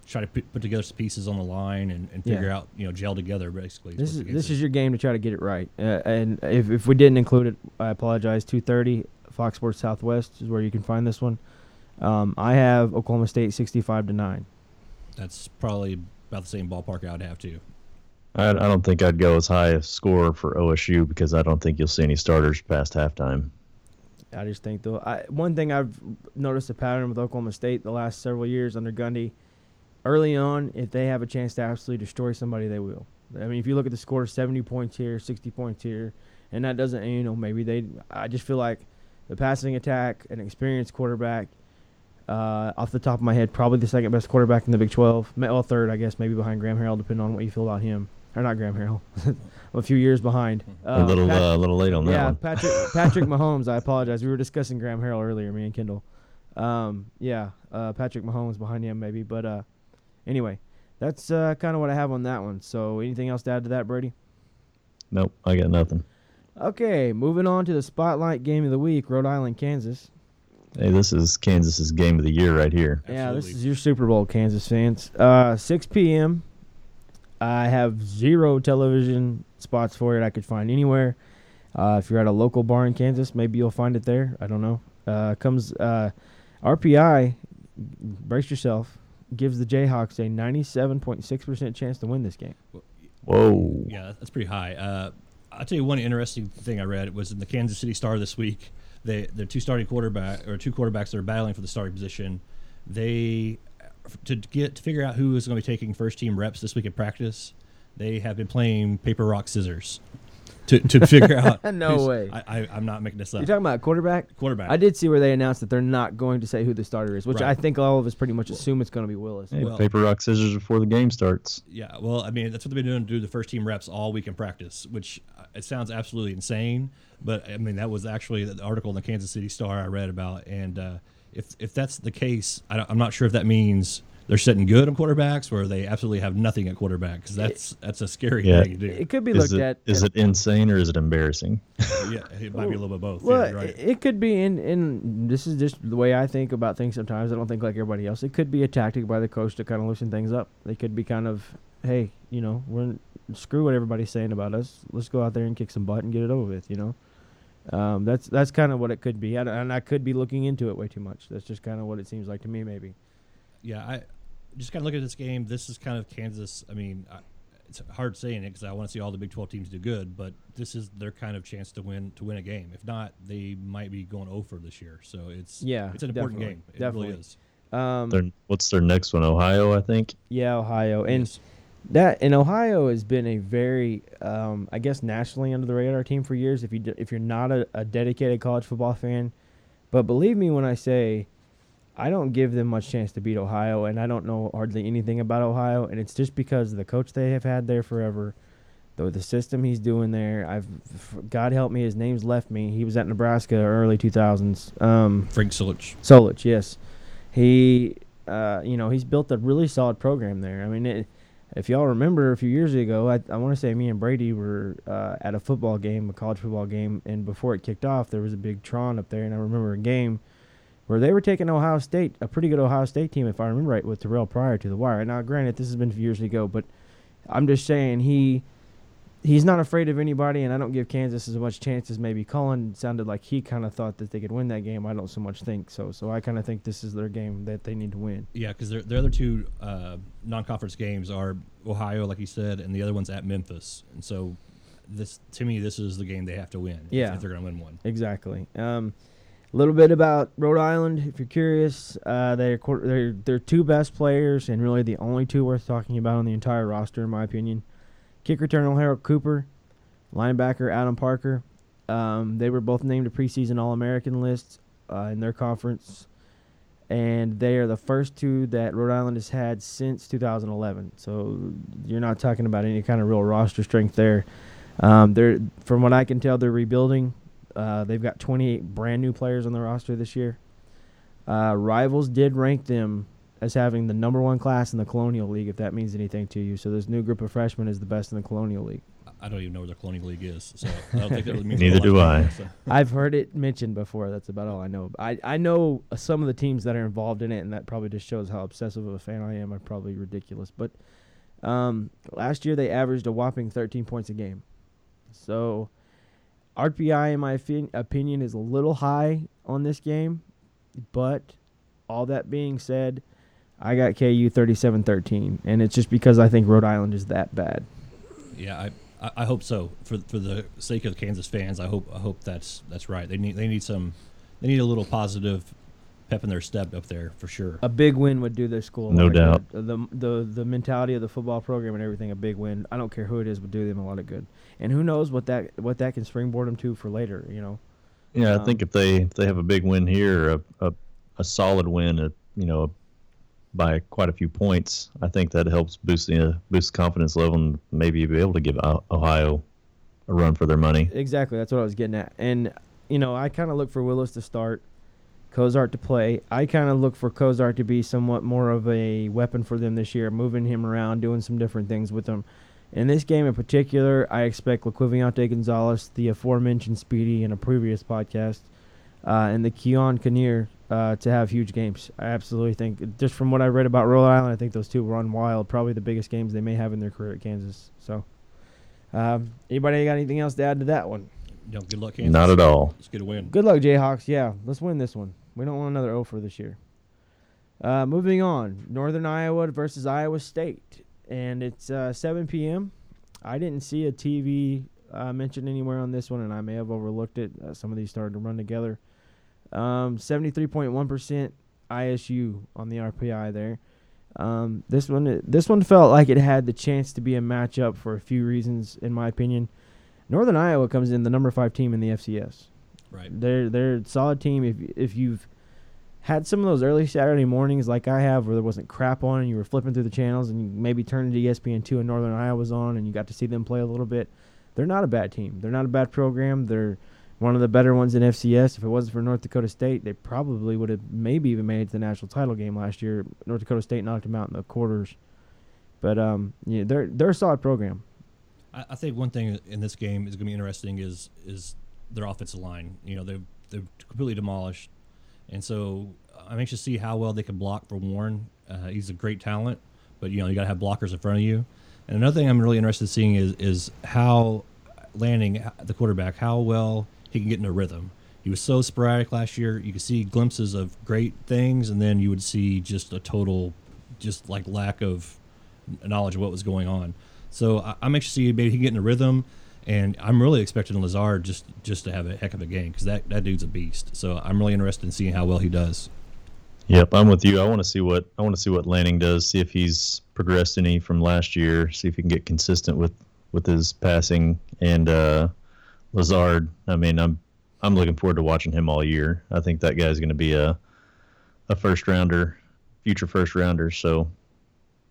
try to put, put together some pieces on the line and, and Yeah. figure out you know gel together basically. This what is the game this is your game to try to get it right. Uh, and if if we didn't include it, I apologize. Two thirty, Fox Sports Southwest is where you can find this one. Um, I have Oklahoma State sixty-five to nine. That's probably about the same ballpark I'd have to. I, I don't think I'd go as high a score for OSU because I don't think you'll see any starters past halftime. I just think though, I, one thing I've noticed a pattern with Oklahoma State the last several years under Gundy. Early on, if they have a chance to absolutely destroy somebody, they will. I mean, if you look at the score, seventy points here, sixty points here, and that doesn't, you know, maybe they. I just feel like the passing attack, an experienced quarterback, uh, off the top of my head, probably the second best quarterback in the Big Twelve. Ma- Well, third, I guess, maybe behind Graham Harrell, depending on what you feel about him, or not Graham Harrell, a few years behind. a little Pat- uh, a little late on that yeah, one. Patrick Patrick Mahomes. I apologize. We were discussing Graham Harrell earlier, me and Kendall. Um, yeah, uh, Patrick Mahomes behind him maybe, but uh, anyway, that's uh, kind of what I have on that one. So, anything else to add to that, Brady? Nope, I got nothing. Okay, moving on to the spotlight game of the week: Rhode Island, Kansas. Hey, this is Kansas's game of the year right here. Yeah, this is your Super Bowl, Kansas fans. Uh, 6 p.m. I have zero television spots for it I could find anywhere. Uh, if you're at a local bar in Kansas, maybe you'll find it there. I don't know. Uh, comes uh, FPI. Brace yourself. Gives the Jayhawks a 97.6% chance to win this game. Whoa. Yeah, that's pretty high. Uh, I'll tell you one interesting thing I read was in the Kansas City Star this week. They their two starting quarterback or two quarterbacks that are battling for the starting position. They to get to figure out who is going to be taking first team reps this week at practice. They have been playing paper rock scissors to, to figure out. No way. I, I, I'm not making this up. You're talking about quarterback? quarterback. I did see where they announced that they're not going to say who the starter is, which Right. I think all of us pretty much assume it's going to be Willis. Hey, Well- paper rock scissors before the game starts. Yeah, well, I mean, that's what they've been doing to do the first team reps all week in practice, which uh, it sounds absolutely insane. But I mean, that was actually the article in the Kansas City Star I read about. And uh, if if that's the case, I don't, I'm not sure if that means they're sitting good on quarterbacks or they absolutely have nothing at quarterback because that's that's a scary Yeah. thing to do. It could be Is looked it, at. is it insane or is it embarrassing? yeah, it might be a little bit both. Well, yeah, right. it it could be in, in this is just the way I think about things sometimes. I don't think like everybody else. It could be a tactic by the coach to kind of loosen things up. They could be kind of, hey, you know, we're screw what everybody's saying about us. Let's go out there and kick some butt and get it over with. You know, um, that's that's kind of what it could be. I, and I could be looking into it way too much. That's just kind of what it seems like to me, maybe. yeah, I just kind of look at this game. This is kind of Kansas. I mean, I, it's hard saying it because I want to see all the Big 12 teams do good, but this is their kind of chance to win to win a game. If not, they might be going over this year. So it's Yeah, it's an important definitely, game. It definitely. really is. Um, Their, what's their next one? Ohio, I think. yeah, Ohio, and Yes. that and Ohio has been a very, um, I guess, nationally under the radar team for years. If you if you're not a, a dedicated college football fan, but believe me when I say, I don't give them much chance to beat Ohio, and I don't know hardly anything about Ohio, and it's just because of the coach they have had there forever, though the system he's doing there. I've God help me, his name's left me. He was at Nebraska early 2000s. Um, Frank Solich. Solich, yes. He, uh, you know, he's built a really solid program there. I mean, it, if y'all remember a few years ago, I, I want to say me and Brady were uh, at a football game, a college football game, and before it kicked off, there was a big Tron up there, and I remember a game where they were taking Ohio State, a pretty good Ohio State team, if I remember right, with Terrell Pryor to the wire. Now, granted, this has been years ago, but I'm just saying he he's not afraid of anybody, and I don't give Kansas as much chance as maybe Cullen sounded like he kind of thought that they could win that game. I don't so much think so. So I kind of think this is their game that they need to win. Yeah, because their their other two uh, non-conference games are Ohio, like you said, and the other one's at Memphis. And so, this to me, this is the game they have to win. if- Yeah. if they're going to win one. Exactly. Um, a little bit about Rhode Island, if you're curious. Uh, they're, they're they're two best players, and really the only two worth talking about on the entire roster, in my opinion. Kick returner Harold Cooper, linebacker Adam Parker. Um, they were both named to preseason All American lists uh, in their conference, and they are the first two that Rhode Island has had since 2011. So you're not talking about any kind of real roster strength there. Um, they're from what I can tell, they're rebuilding. Uh, they've got 28 brand new players on the roster this year. Uh, Rivals did rank them as having the number one class in the Colonial League, if that means anything to you. So this new group of freshmen is the best in the Colonial League. I don't even know where the Colonial League is, so I don't think that really means Neither do to me, I. so. I've heard it mentioned before. That's about all I know. I, I know some of the teams that are involved in it, and that probably just shows how obsessive of a fan I am. I'm probably ridiculous. But um, last year they averaged a whopping 13 points a game. So FPI, in my opin- opinion, is a little high on this game. But all that being said, I got KU 37 13. And it's just because I think Rhode Island is that bad. Yeah, I, I, hope so. For for the sake of Kansas fans, I hope I hope that's that's right. They need they need some they need a little positive pep in their step up there for sure. a big win would do their school. No lot doubt. good. The, the the mentality of the football program and everything. A big win. I don't care who it is, would do them a lot of good. And who knows what that what that can springboard them to for later. You know. Yeah, Um, I think if they if they have a big win here, a a, a solid win, at you know, by quite a few points, I think that helps boost the uh, boost confidence level and maybe be able to give Ohio a run for their money. Exactly. That's what I was getting at. And you know, I kind of look for Willis to start, Cozart to play. I kind of look for Cozart to be somewhat more of a weapon for them this year, moving him around, doing some different things with him. In this game in particular, I expect LaQuvionte Gonzalez, the aforementioned Speedy in a previous podcast, uh, and the Ke'aun Kinner uh, to have huge games. I absolutely think, just from what I read about Rhode Island, I think those two run wild. Probably the biggest games they may have in their career at Kansas. So, um, anybody got anything else to add to that one? You know, good luck, Kansas. Not at all. Let's get a win. Good luck, Jayhawks. Yeah, let's win this one. We don't want another O for this year. Uh, moving on, Northern Iowa versus Iowa State, and it's uh, 7 p.m. I didn't see a TV uh, mentioned anywhere on this one, and I may have overlooked it. Uh, some of these started to run together. Um, 73.1% ISU on the FPI there. Um, this one, this one felt like it had the chance to be a matchup for a few reasons, in my opinion. Northern Iowa comes in the number five team in the FCS. Right. They're they're a solid team. If if you've had some of those early Saturday mornings like I have, where there wasn't crap on, and you were flipping through the channels, and you maybe turned to ESPN two and Northern Iowa's on, and you got to see them play a little bit. They're not a bad team. They're not a bad program. They're one of the better ones in FCS. If it wasn't for North Dakota State, they probably would have maybe even made it to the national title game last year. North Dakota State knocked them out in the quarters. But um, yeah, they're they're a solid program. I, I think one thing in this game is going to be interesting is is their offensive line. You know, they're they're completely demolished, and so I'm anxious to see how well they can block for Warren. Uh, he's a great talent, but you know you got to have blockers in front of you. And another thing I'm really interested in seeing is is how Lanning the quarterback, how well he can get in a rhythm. He was so sporadic last year. You could see glimpses of great things, and then you would see just a total, just like lack of knowledge of what was going on. So I'm anxious to see maybe he can get in a rhythm, and I'm really expecting Lazard just just to have a heck of a game because that, that dude's a beast. So I'm really interested in seeing how well he does. Yep, I'm with you. I want to see what I want to see what Lanning does. See if he's progressed any from last year. See if he can get consistent with with his passing and uh, Lazard. I mean, I'm I'm looking forward to watching him all year. I think that guy's going to be a a first rounder, future first rounder. So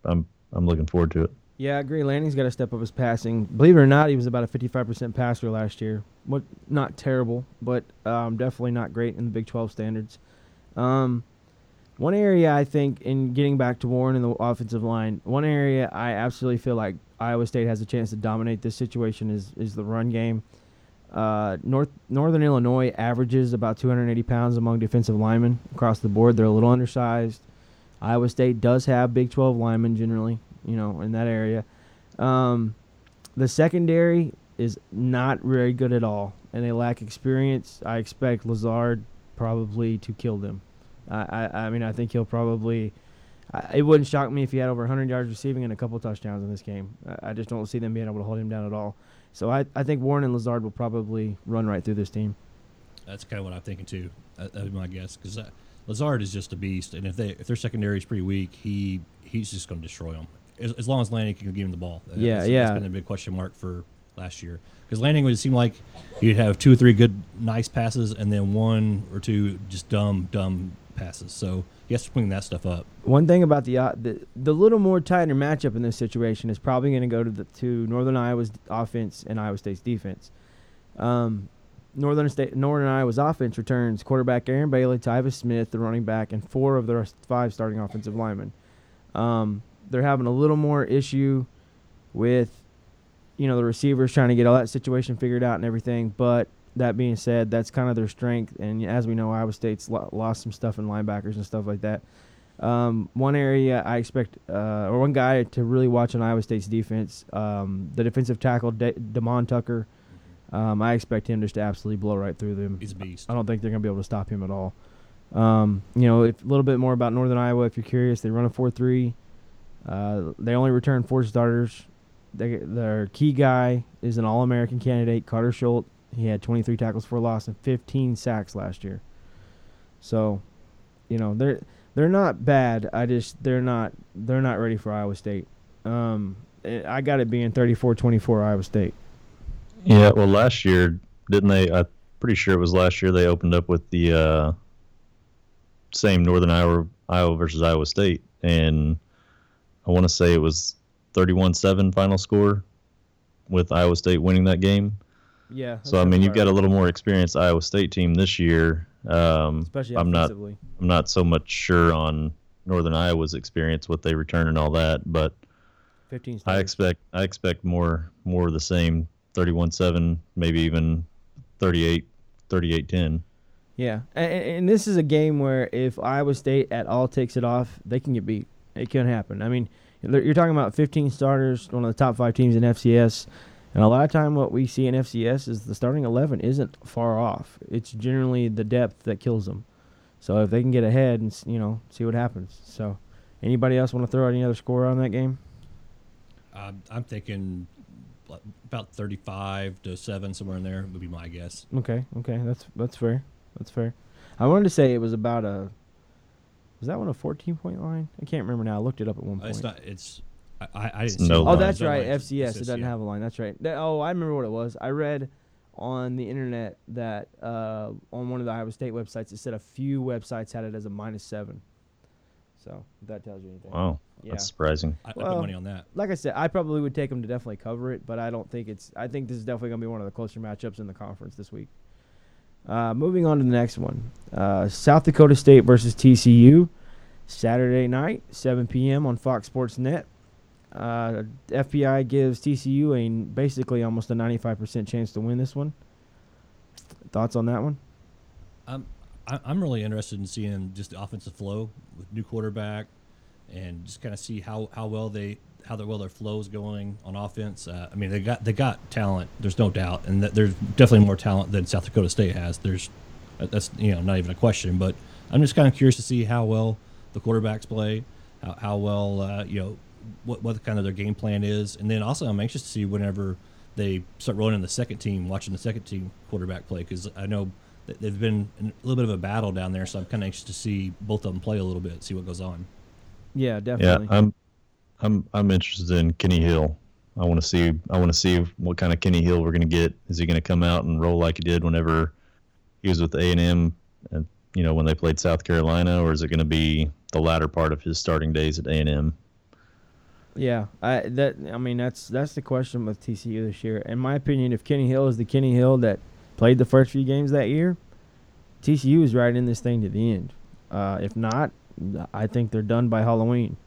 I'm I'm looking forward to it. Yeah, I agree. Lanning's got to step up his passing. Believe it or not, he was about a 55% passer last year. What not terrible, but um, definitely not great in the Big 12 standards. Um, one area I think, in getting back to Warren and the offensive line, one area I absolutely feel like Iowa State has a chance to dominate this situation is is the run game. Uh, North Northern Illinois averages about 280 pounds among defensive linemen across the board. They're a little undersized. Iowa State does have Big 12 linemen generally, you know, in that area. Um, the secondary is not very good at all, and they lack experience. I expect Lazard probably to kill them. I, I, I mean, I think he'll probably. I, it wouldn't shock me if he had over 100 yards receiving and a couple touchdowns in this game. I, I just don't see them being able to hold him down at all. So I, I think Warren and Lazard will probably run right through this team. That's kind of what I'm thinking too. That, that'd be my guess because uh, Lazard is just a beast, and if they if their secondary is pretty weak, he he's just going to destroy them. As, as long as Lanning can give him the ball. Yeah, That's- yeah. That's been a big question mark for last year. Because Lanning would seem like he'd have two or three good, nice passes, and then one or two just dumb, dumb passes. So he has to clean that stuff up. One thing about the uh, the, the little more tighter matchup in this situation is probably going to go to the to Northern Iowa's offense and Iowa State's defense. Um, Northern State Northern Iowa's offense returns quarterback Aaron Bailey, Tyvis Smith, the running back, and four of their five starting offensive linemen. Um, they're having a little more issue with, you know, the receivers trying to get all that situation figured out and everything. But that being said, that's kind of their strength. And as we know, Iowa State's lo- lost some stuff in linebackers and stuff like that. Um, one area I expect, uh, or one guy to really watch on Iowa State's defense, um, the defensive tackle De- Demond Tucker. Um, I expect him just to absolutely blow right through them. He's a beast. I don't think they're going to be able to stop him at all. Um, you know, a little bit more about Northern Iowa, if you're curious, they run a 4 3. Uh, they only return four starters. They, their key guy is an All American candidate, Carter Schultz. He had 23 tackles for loss and 15 sacks last year. So, you know, they're they're not bad. I just they're not they're not ready for Iowa State. Um, I got it being 34-24 Iowa State. Yeah, well, last year didn't they? I'm pretty sure it was last year they opened up with the uh, same Northern Iowa Iowa versus Iowa State, and I want to say it was 31-7 final score, with Iowa State winning that game. Yeah. So I mean, you've got a little more experienced Iowa State team this year. Um, especially I'm not. I'm not so much sure on Northern Iowa's experience, what they return and all that, but 15 I expect I expect more more of the same 31-7, maybe even 38 38-10. Yeah, and, and this is a game where if Iowa State at all takes it off, they can get beat. It can happen. I mean, you're talking about 15 starters, one of the top five teams in FCS, and a lot of time what we see in FCS is the starting 11 isn't far off. It's generally the depth that kills them. So if they can get ahead and you know see what happens. So, anybody else want to throw out any other score on that game? Uh, I'm thinking about 35 to 7, somewhere in there would be my guess. Okay, okay, that's that's fair. That's fair. I wanted to say it was about a. Was that one a 14 point line? I can't remember now. I looked it up at one Uh, point. It's not, it's, I, I, I didn't see no Oh, that's right. line. FCS. It doesn't yeah. have a line. That's right. That- oh, I remember what it was. I read on the internet that uh, on one of the Iowa State websites, it said a few websites had it as a minus seven. So if that tells you anything. Wow, Yeah. that's surprising. I, I Well, put money on that. Like I said, I probably would take them to definitely cover it, but I don't think it's. I think this is definitely going to be one of the closer matchups in the conference this week. Uh, moving on to the next one, uh, South Dakota State versus TCU, Saturday night, 7 p.m. on Fox Sports Net. Uh, FPI gives TCU a basically almost a 95% chance to win this one. Thoughts on that one? I'm I- I'm really interested in seeing just the offensive flow with new quarterback, and just kind of see how, how well they how their well their flow is going on offense. Uh, I mean, they got they got talent. There's no doubt, and that there's definitely more talent than South Dakota State has. There's that's you know not even a question. But I'm just kind of curious to see how well the quarterbacks play, how, how well uh, you know what what kind of their game plan is, and then also I'm anxious to see whenever they start rolling in the second team, watching the second team quarterback play because I know they've been a little bit of a battle down there, so I'm kind of anxious to see both of them play a little bit, see what goes on. Yeah, definitely. Yeah. I'm I'm I'm interested in Kenny Hill. I want to see I want to see what kind of Kenny Hill we're going to get. Is he going to come out and roll like he did whenever he was with A and M, and you know when they played South Carolina, or is it going to be the latter part of his starting days at A and M? Yeah, I that I mean that's that's the question with TCU this year. In my opinion, if Kenny Hill is the Kenny Hill that played the first few games that year, TCU is right in this thing to the end. Uh, if not, I think they're done by Halloween.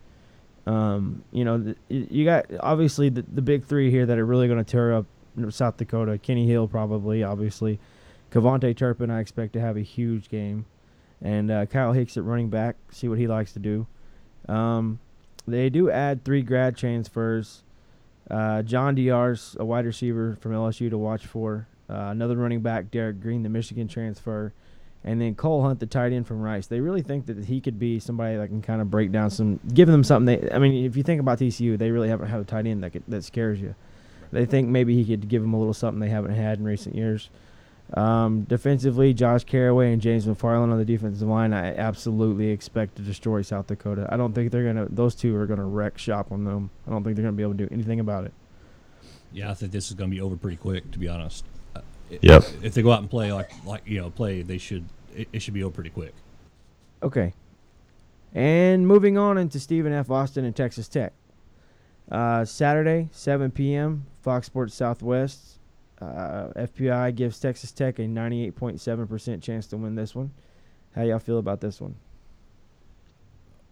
Um, you know, you got obviously the, the big three here that are really going to tear up South Dakota. Kenny Hill probably, obviously. KaVontae Turpin, I expect to have a huge game, and uh, Kyle Hicks at running back. See what he likes to do. Um, they do add three grad transfers. Uh, John Diarse a wide receiver from LSU to watch for. Uh, another running back, Derek Green, the Michigan transfer, and then Cole Hunt, the tight end from Rice. They really think that he could be somebody that can kind of break down some, give them something. They, I mean, if you think about TCU, they really haven't had a tight end that could, that scares you. They think maybe he could give them a little something they haven't had in recent years. Um, defensively, Josh Carraway and James McFarland on the defensive line, I absolutely expect to destroy South Dakota. I don't think they're gonna; those two are gonna wreck shop on them. I don't think they're gonna be able to do anything about it. Yeah, I think this is going to be over pretty quick. To be honest. Uh, i- Yep. If they go out and play like like you know play, they should it, it should be over pretty quick. Okay. And moving on into Stephen F. Austin and Texas Tech. Uh, Saturday, 7 p.m., Fox Sports Southwest. Uh, FPI gives Texas Tech a 98.7% chance to win this one. How y'all feel about this one?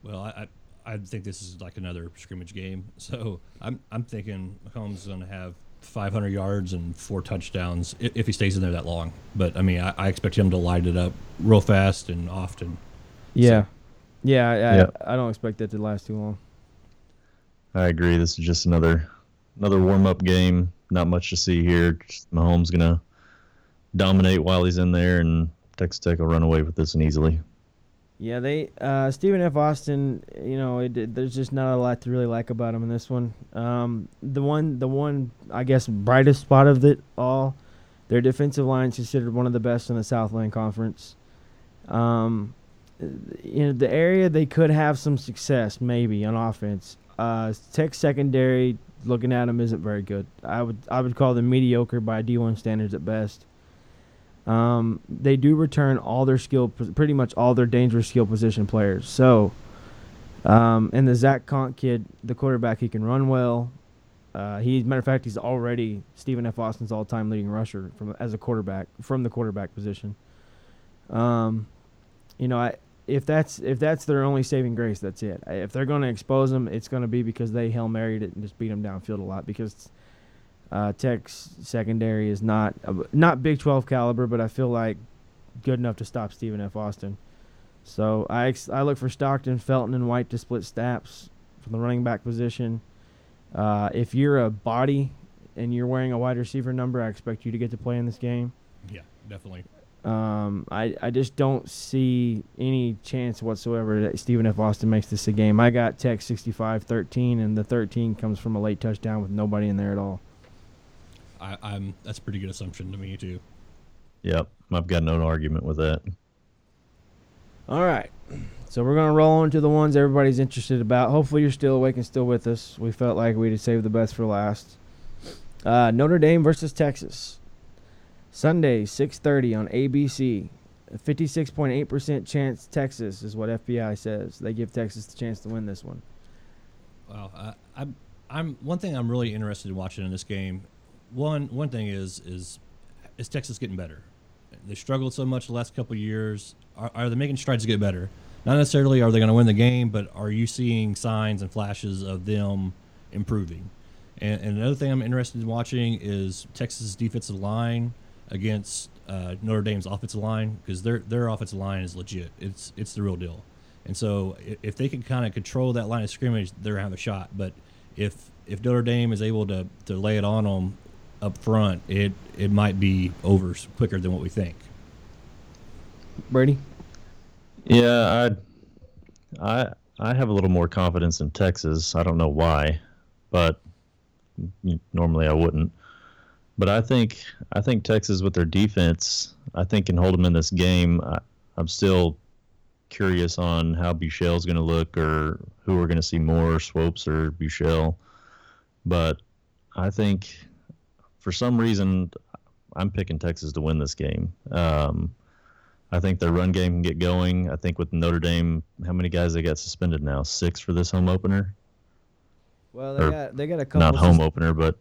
Well, I, I I think this is like another scrimmage game. So I'm I'm thinking Mahomes is going to have 500 yards and four touchdowns if, if he stays in there that long. But I mean, I, I expect him to light it up real fast and often. Yeah. Yeah, I, Yeah. I, I don't expect that to last too long. I agree. This is just another another warm up game. Not much to see here. Just Mahomes gonna dominate while he's in there, and Texas Tech will run away with this one easily. Yeah, they uh, Stephen F. Austin. You know, it, there's just not a lot to really like about him in this one. Um, the one, the one, I guess, brightest spot of it all, their defensive line is considered one of the best in the Southland Conference. Um, you know, the area they could have some success maybe on offense. Uh, Tech secondary, looking at them, isn't very good. I would I would call them mediocre by D1 standards at best. Um, they do return all their skill, pretty much all their dangerous skill position players. So, um, and the Zach Conque kid, the quarterback, he can run well. Uh, he, matter of fact, he's already Stephen F. Austin's all-time leading rusher from as a quarterback from the quarterback position. Um, you know, I if that's if that's their only saving grace, that's it. If they're going to expose them, it's going to be because they hail married it and just beat them downfield a lot because uh, Tech's secondary is not uh, not Big 12 caliber, but I feel like good enough to stop Stephen F. Austin. So I ex- I look for Stockton, Felton, and White to split snaps from the running back position. Uh, if you're a body and you're wearing a wide receiver number, I expect you to get to play in this game. Yeah, definitely. Um, I, I just don't see any chance whatsoever that Stephen F. Austin makes this a game. I got Tech 65-13, and the 13 comes from a late touchdown with nobody in there at all. I, I'm that's a pretty good assumption to me too. Yep, I've got no argument with that. All right. So we're going to roll on to the ones everybody's interested about. Hopefully you're still awake and still with us. We felt like we'd save the best for last. Uh, Notre Dame versus Texas. Sunday, 6:30 on ABC. A 56.8% chance Texas is what FPI says. They give Texas the chance to win this one. Wow, I, I'm I'm one thing I'm really interested in watching in this game. One one thing is is is Texas getting better? They struggled so much the last couple years. Are, are they making strides to get better? Not necessarily are they going to win the game, but are you seeing signs and flashes of them improving? And, and another thing I'm interested in watching is Texas' defensive line against uh, Notre Dame's offensive line because their their offensive line is legit. It's it's the real deal. And so if they can kind of control that line of scrimmage, they're have a shot. But if if Notre Dame is able to, to lay it on them up front, it it might be over quicker than what we think. Brady? Yeah, I, I, I have a little more confidence in Texas. I don't know why, but normally I wouldn't. But I think I think Texas with their defense, I think can hold them in this game. I, I'm still curious on how Buechele's going to look, or who we're going to see more, Swoopes or Buechele. But I think for some reason I'm picking Texas to win this game. Um, I think their run game can get going. I think with Notre Dame, how many guys they got suspended now? Six for this home opener. Well, they Or got they got a couple Not home sus- opener, but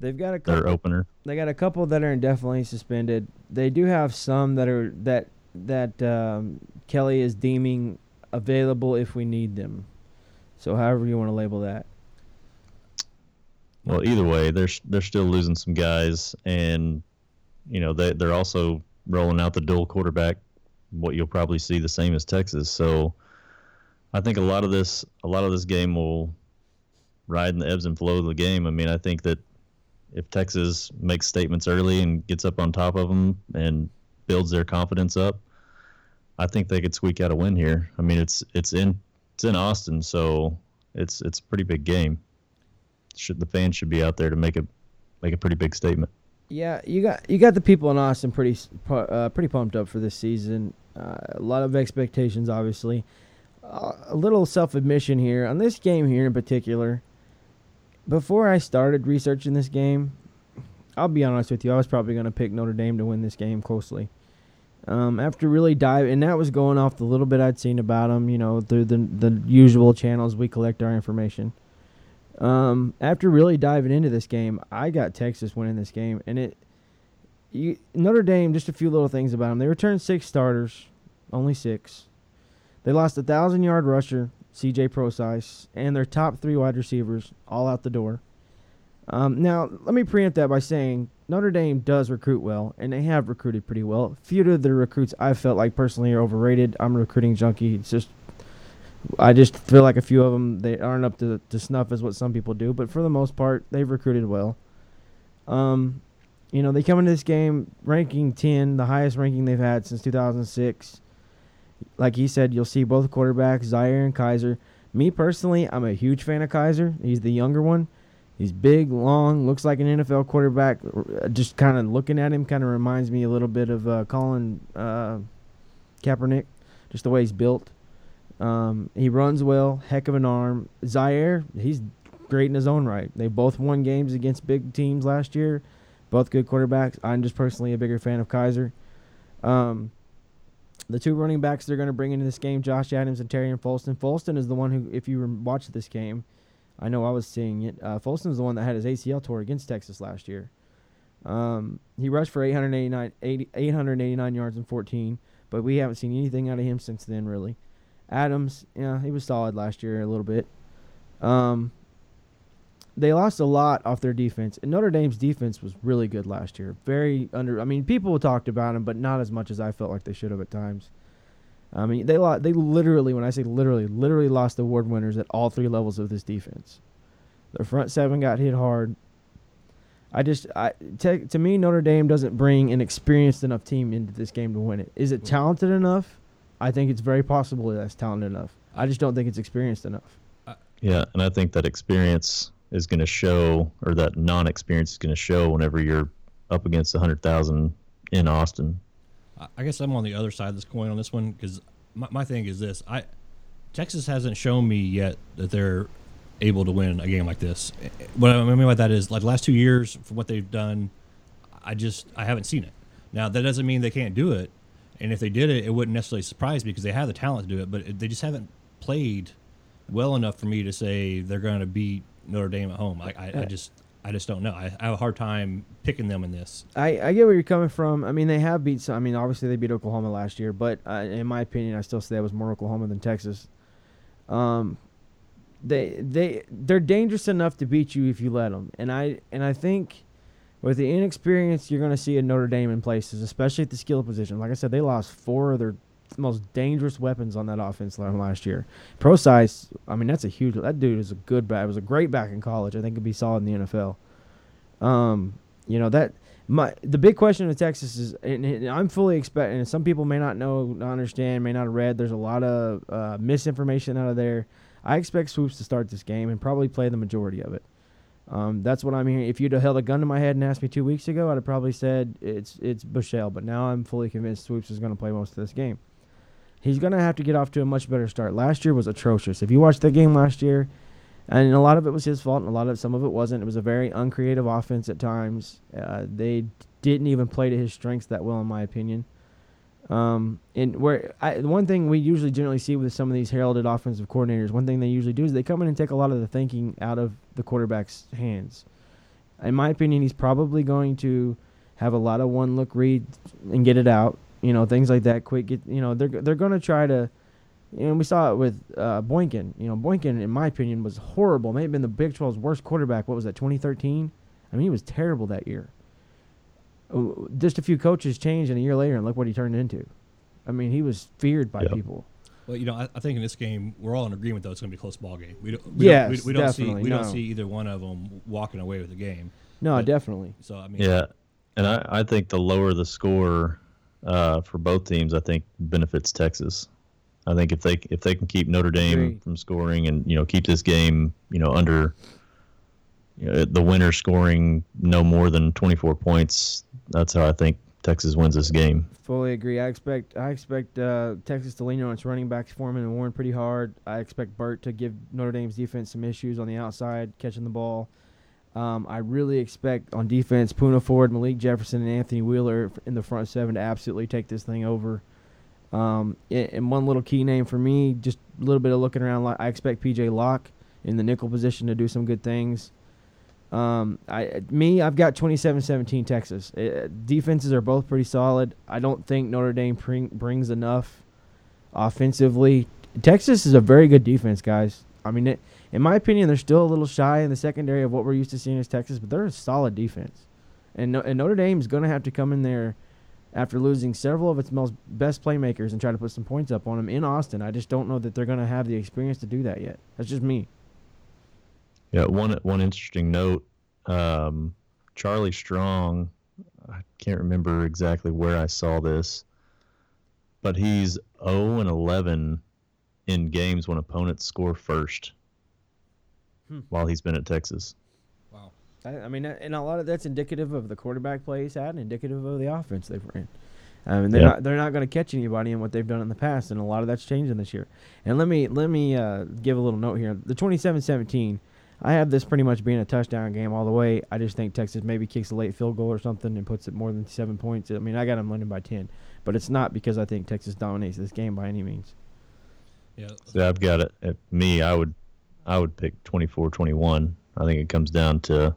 They've got a couple their opener. They got a couple that are indefinitely suspended. They do have some that are that that um, Kelly is deeming available if we need them. So however you want to label that. Well, either way, they're they're still losing some guys, and you know they they're also rolling out the dual quarterback. What you'll probably see the same as Texas. So I think a lot of this a lot of this game will ride in the ebbs and flow of the game. I mean, I think that if Texas makes statements early and gets up on top of them and builds their confidence up, I think they could squeak out a win here. I mean, it's it's in it's in Austin, so it's it's a pretty big game. Should the fans should be out there to make a make a pretty big statement. Yeah, you got you got the people in Austin pretty uh, pretty pumped up for this season. Uh, a lot of expectations, obviously. Uh, a little self admission here on this game here in particular. before I started researching this game, I'll be honest with you, I was probably going to pick Notre Dame to win this game closely. Um, after really dive, and that was going off the little bit I'd seen about them, you know, through the the usual channels we collect our information. Um, after really diving into this game, I got Texas winning this game, and it. You, Notre Dame, just a few little things about them. They returned six starters, only six. They lost a thousand yard rusher, C.J. Prosise, and their top three wide receivers all out the door. Um, now, let me preempt that by saying Notre Dame does recruit well, and they have recruited pretty well. A few of the recruits I felt like personally are overrated. I'm a recruiting junkie. It's just, I just feel like a few of them they aren't up to, to snuff as what some people do. But for the most part, they've recruited well. Um, you know, they come into this game ranking 10, the highest ranking they've had since 2006. Like he said, you'll see both quarterbacks, Zaire and Kizer. Me personally, I'm a huge fan of Kizer. He's the younger one. He's big, long, looks like an NFL quarterback. Just kind of looking at him kind of reminds me a little bit of uh, Colin uh, Kaepernick, just the way he's built. Um, he runs well, heck of an arm. Zaire, he's great in his own right. They both won games against big teams last year. Both good quarterbacks. I'm just personally a bigger fan of Kizer. Um, the two running backs they're going to bring into this game, Josh Adams and Tarean Folston. Folston is the one who, if you watch this game, I know I was seeing it. Uh, Folston's the one that had his ACL tour against Texas last year. Um, he rushed for 889, 80, 889 yards and 14, but we haven't seen anything out of him since then, really. Adams, yeah, he was solid last year a little bit. Um, they lost a lot off their defense, and Notre Dame's defense was really good last year. Very under. I mean, people talked about him, but not as much as I felt like they should have at times. I mean, they lost, they literally, when I say literally, literally lost award winners at all three levels of this defense. Their front seven got hit hard. I just, I to, to me, Notre Dame doesn't bring an experienced enough team into this game to win it. Is it talented enough? I think it's very possible that's talented enough. I just don't think it's experienced enough. Uh, yeah, and I think that experience is going to show, or that non-experience is going to show whenever you're up against a hundred thousand in Austin. I guess I'm on the other side of this coin on this one because my, my thing is this: I Texas hasn't shown me yet that they're able to win a game like this. What I mean by that is like the last two years for what they've done, I just I haven't seen it. Now that doesn't mean they can't do it, and if they did it, it wouldn't necessarily surprise me because they have the talent to do it. But they just haven't played well enough for me to say they're going to beat Notre Dame at home. I, I, I just I just don't know. I, I have a hard time picking them in this. I, I get where you're coming from. I mean, they have beat. Some, I mean, obviously they beat Oklahoma last year, but uh, in my opinion, I still say that was more Oklahoma than Texas. Um, they they they're dangerous enough to beat you if you let them, and I and I think with the inexperience you're going to see in Notre Dame in places, especially at the skill position. Like I said, they lost four of their most dangerous weapons on that offense line last year. Prosise, I mean, that's a huge. That dude is a good back. Was a great back in college. I think could be solid in the NFL. Um, you know that my the big question of Texas is, and, and I'm fully expecting. Some people may not know, not understand, may not have read. There's a lot of uh, misinformation out of there. I expect Swoopes to start this game and probably play the majority of it. Um, that's what I'm hearing. If you'd have held a gun to my head and asked me two weeks ago, I'd have probably said it's it's Buechele. But now I'm fully convinced Swoopes is going to play most of this game. He's going to have to get off to a much better start. Last year was atrocious. If you watched the game last year, and a lot of it was his fault, and a lot of some of it wasn't. It was a very uncreative offense at times. Uh, they didn't even play to his strengths that well, in my opinion. Um, and where I, one thing we usually generally see with some of these heralded offensive coordinators, one thing they usually do is they come in and take a lot of the thinking out of the quarterback's hands. In my opinion, he's probably going to have a lot of one look read and get it out. You know, things like that. Quick, get you know they're they're going to try to. You know, we saw it with uh, Boykin. You know, Boykin, in my opinion, was horrible. May have been the Big 12's worst quarterback. What was that, 2013? I mean, he was terrible that year just a few coaches changed, and a year later, and look what he turned into. I mean, he was feared by Yep. people. Well, you know, I, I think in this game we're all in agreement though it's going to be a close ball game. We don't, we Yes, don't, we, we don't see definitely, we don't see either one of them walking away with the game. No, But- definitely. So I mean, Yeah, and I, I think the lower the score uh, for both teams, I think benefits Texas. I think if they if they can keep Notre Dame Agreed. from scoring and you know keep this game you know under you know, the winner scoring no more than 24 points, that's how I think Texas wins this game. Fully agree. I expect I expect uh, Texas to lean on its running backs, Foreman and Warren, pretty hard. I expect Burt to give Notre Dame's defense some issues on the outside, catching the ball. Um, I really expect on defense, Poona Ford, Malik Jefferson, and Anthony Wheeler in the front seven to absolutely take this thing over. Um, and one little key name for me, just a little bit of looking around. I expect PJ Locke in the nickel position to do some good things. Um, I me, I've got 27-17 Texas. Uh, defenses are both pretty solid. I don't think Notre Dame bring, brings enough offensively. Texas is a very good defense, guys. I mean, it, in my opinion, they're still a little shy in the secondary of what we're used to seeing as Texas, but they're a solid defense. And, and Notre Dame is going to have to come in there after losing several of its most best playmakers and try to put some points up on them in Austin. I just don't know that they're going to have the experience to do that yet. That's just me. Yeah, one one interesting note. Um, Charlie Strong, I can't remember exactly where I saw this, but he's 0 and 11 in games when opponents score first hmm. while he's been at Texas. Wow. I, I, mean, and a lot of that's indicative of the quarterback play he's had and indicative of the offense they've ran. I mean, they're yeah. not they're not going to catch anybody in what they've done in the past, and a lot of that's changing this year. And let me let me uh, give a little note here. The 27-17 I have this pretty much being a touchdown game all the way. I just think Texas maybe kicks a late field goal or something and puts it more than seven points. I mean, I got them winning by ten, but it's not because I think Texas dominates this game by any means. Yeah, so I've got it. At me, I would, I would pick 24-21. I think it comes down to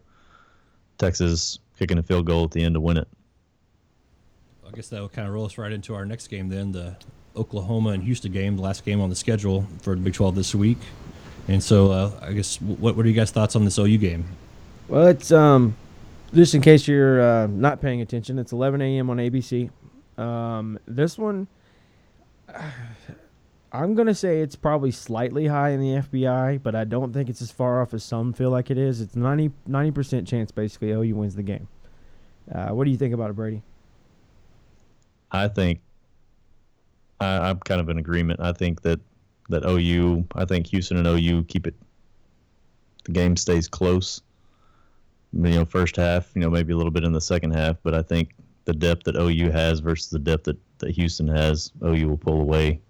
Texas kicking a field goal at the end to win it. I guess that will kind of roll us right into our next game then, the Oklahoma and Houston game, the last game on the schedule for the Big 12 this week. And so, uh, I guess, what what are you guys' thoughts on this OU game? Well, it's um, just in case you're uh, not paying attention, it's 11 a.m. on ABC. Um, this one, I'm gonna say it's probably slightly high in the FPI, but I don't think it's as far off as some feel like it is. It's 90 percent chance basically OU wins the game. Uh, what do you think about it, Brady? I think I, I'm kind of in agreement. I think that that OU. I think Houston and OU keep it. The game stays close. You know, first half. You know, maybe a little bit in the second half, but I think the depth that OU has versus the depth that, that Houston has, OU will pull away.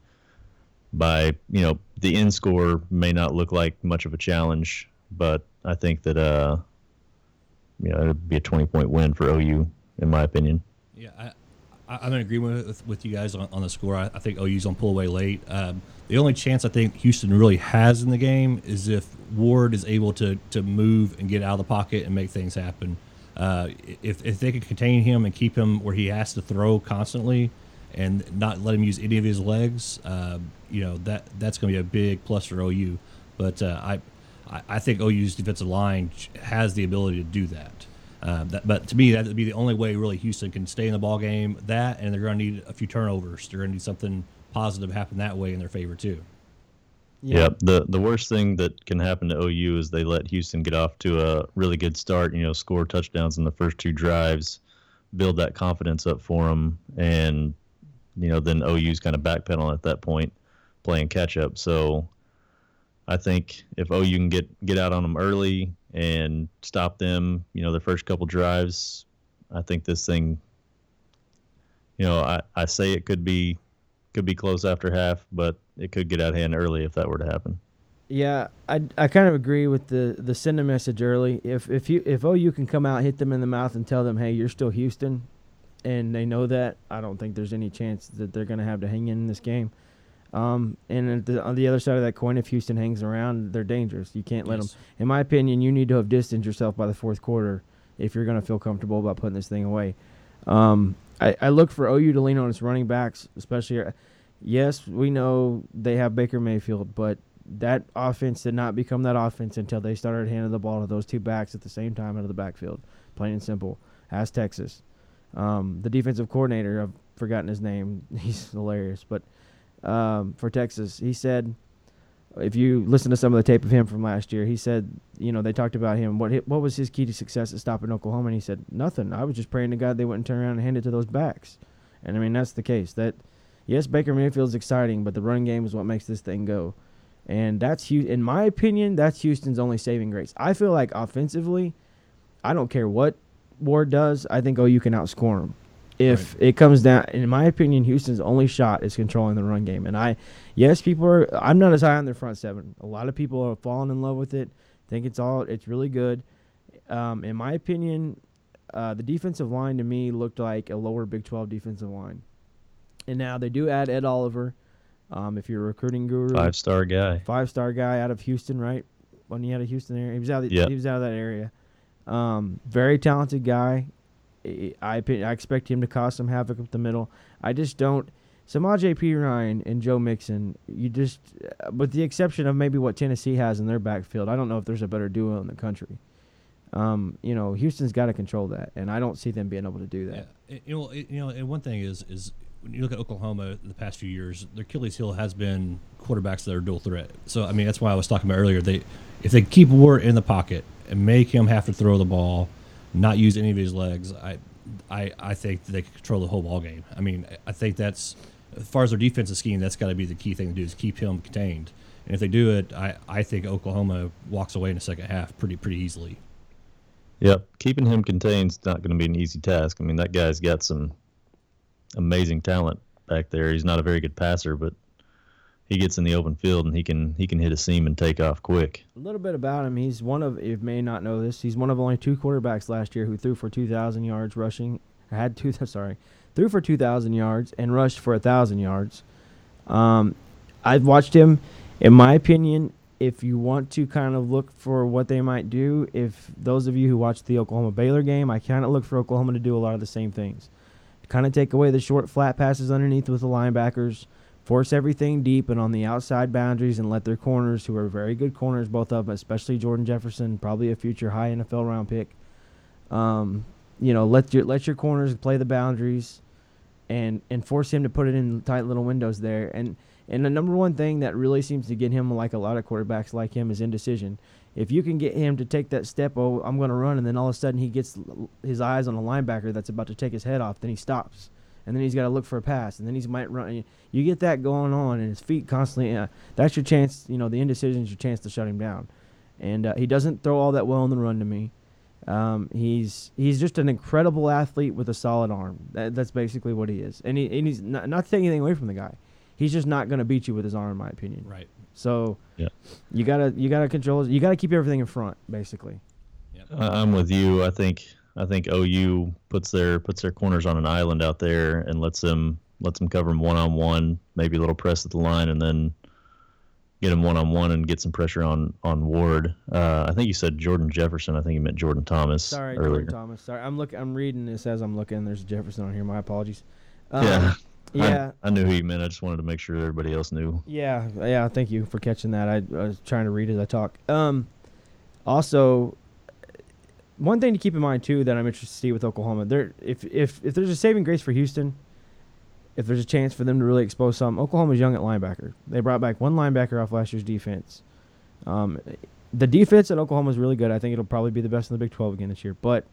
By you know, the end score may not look like much of a challenge, but I think that uh, you know, it'd be a twenty point win for OU, in my opinion. Yeah, I, I'm in agreement with, with you guys on, on the score. I, I think OU's on pull away late. Um, the only chance I think Houston really has in the game is if Ward is able to to move and get out of the pocket and make things happen. Uh, if if they can contain him and keep him where he has to throw constantly, and not let him use any of his legs, uh, you know that that's going to be a big plus for OU. But uh, I I think OU's defensive line has the ability to do that. Um, that, but to me, that would be the only way really Houston can stay in the ball game. That, and they're going to need a few turnovers. They're going to need something positive happen that way in their favor too. Yeah. yeah. the the worst thing that can happen to OU is they let Houston get off to a really good start. You know, score touchdowns in the first two drives, build that confidence up for them, and you know then OU's kind of backpedaling at that point, playing catch up. So I think if OU can get get out on them early, and stop them. You know, the first couple drives. I think this thing. You know, I, I say it could be could be close after half, but it could get out of hand early if that were to happen. Yeah, I, I kind of agree with the the send a message early. If if you if OU can come out, hit them in the mouth, and tell them, hey, you're still Houston, and they know that, I don't think there's any chance that they're going to have to hang in this game. Um, and the, on the other side of that coin, if Houston hangs around, they're dangerous. You can't let yes. them. In my opinion, you need to have distanced yourself by the fourth quarter if you're going to feel comfortable about putting this thing away. Um, I, I look for OU to lean on its running backs, especially. Uh, yes, we know they have Baker Mayfield, but that offense did not become that offense until they started handing the ball to those two backs at the same time out of the backfield. Plain and simple. As Texas. Um, the defensive coordinator, I've forgotten his name. He's hilarious, but – um, for Texas. He said, if you listen to some of the tape of him from last year, he said, you know, they talked about him. What what was his key to success at stopping Oklahoma? And he said, nothing. I was just praying to God they wouldn't turn around and hand it to those backs. And I mean, that's the case. That yes, Baker Mayfield's exciting, but the running game is what makes this thing go. And that's in my opinion, that's Houston's only saving grace. I feel like offensively, I don't care what Ward does. I think oh, you can outscore him If it comes down, in my opinion, Houston's only shot is controlling the run game. And I, yes, people are. I'm not as high on their front seven. A lot of people are falling in love with it. Think it's all. It's really good. Um, in my opinion, uh, the defensive line to me looked like a lower Big 12 defensive line. And now they do add Ed Oliver. Um, if you're a recruiting guru, Five star guy. five star guy out of Houston, right? When he had a Houston area, he was out. Of, Yep. He was out of that area. Um, very talented guy. I, I expect him to cause some havoc up the middle. I just don't. Samaj P. Ryan and Joe Mixon, you just, uh, with the exception of maybe what Tennessee has in their backfield, I don't know if there's a better duo in the country. Um, you know, Houston's got to control that, and I don't see them being able to do that. Yeah, you know, you know, and one thing is is when you look at Oklahoma the past few years, their Achilles heel has been quarterbacks that are dual threat. So I mean, that's why I was talking about earlier. They if they keep Ward in the pocket and make him have to throw the ball, not use any of his legs, I I I think they can control the whole ball game. I mean, I- I think that's as far as their defensive scheme, that's got to be the key thing to do is keep him contained. And if they do it, I, I think Oklahoma walks away in the second half pretty pretty easily. Yep, keeping him contained is not going to be an easy task. I mean, that guy's got some amazing talent back there. He's not a very good passer, but he gets in the open field and he can he can hit a seam and take off quick. A little bit about him. He's one of, you may not know this, he's one of only two quarterbacks last year who threw for 2,000 yards rushing. Had two, sorry, threw for 2,000 yards and rushed for 1,000 yards. Um, I've watched him. In my opinion, if you want to kind of look for what they might do, if those of you who watched the Oklahoma Baylor game, I kind of look for Oklahoma to do a lot of the same things. Kind of take away the short, flat passes underneath with the linebackers force everything deep and on the outside boundaries and let their corners, who are very good corners, both of them, especially Jordan Jefferson, probably a future high NFL round pick. Um, you know, let your let your corners play the boundaries, and and force him to put it in tight little windows there. And and the number one thing that really seems to get him, like a lot of quarterbacks like him, is indecision. If you can get him to take that step, oh, I'm going to run, and then all of a sudden he gets his eyes on a linebacker that's about to take his head off, then he stops and then he's got to look for a pass, and then he's might run. You get that going on, and his feet constantly. Uh, that's your chance. You know, the indecision is your chance to shut him down, and uh, he doesn't throw all that well on the run to me. Um, he's he's just an incredible athlete with a solid arm. That, that's basically what he is, and, he, and he's not, not to take anything away from the guy. He's just not going to beat you with his arm, in my opinion. Right. So, Yeah. you gotta you gotta control. You gotta keep everything in front, basically. I- I'm with you. I think I think OU puts their puts their corners on an island out there and lets them lets them cover them one on one, maybe a little press at the line, and then get them one on one and get some pressure on on Ward. Uh, I think you said Jordan Jefferson. I think you meant Jordan Thomas Sorry, earlier. Jordan Thomas. Sorry, I'm looking. I'm reading this as I'm looking. There's Jefferson on here. My apologies. Um, yeah, Yeah. I, I knew who you meant. I just wanted to make sure everybody else knew. Yeah, yeah. Thank you for catching that. I, I was trying to read as I talk. Um, also, one thing to keep in mind too that I'm interested to see with Oklahoma, there if if if there's a saving grace for Houston, if there's a chance for them to really expose some, Oklahoma's young at linebacker. They brought back one linebacker off last year's defense. Um, the defense at Oklahoma is really good. I think it'll probably be the best in the Big 12 again this year. But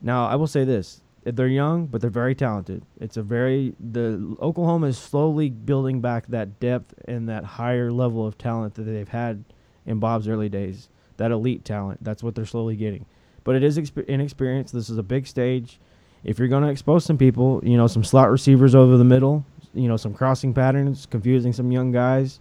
now I will say this: they're young, but they're very talented. It's a very the Oklahoma is slowly building back that depth and that higher level of talent that they've had in Bob's early days. That elite talent. That's what they're slowly getting. But it is exp- inexperience. This is a big stage. If you're going to expose some people, you know, some slot receivers over the middle, you know, some crossing patterns, confusing some young guys,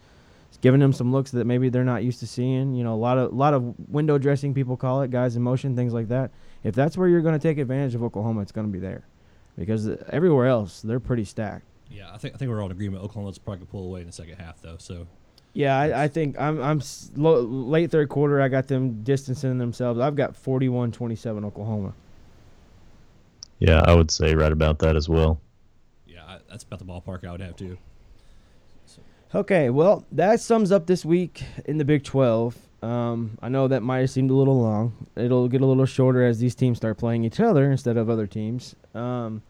giving them some looks that maybe they're not used to seeing. You know, a lot of lot of window dressing people call it, guys in motion, things like that. If that's where you're going to take advantage of Oklahoma, it's going to be there, because uh, everywhere else they're pretty stacked. Yeah, I think I think we're all in agreement. Oklahoma's probably gonna pull away in the second half, though. So Yeah, I, I think I'm I'm s- lo- late third quarter. I got them distancing themselves. I've got 41-27 Oklahoma. Yeah, I would say right about that as well. yeah, I, that's about the ballpark I would have too. Okay, well, that sums up this week in the Big 12. Um, I know that might have seemed a little long. It'll get a little shorter as these teams start playing each other instead of other teams. Um,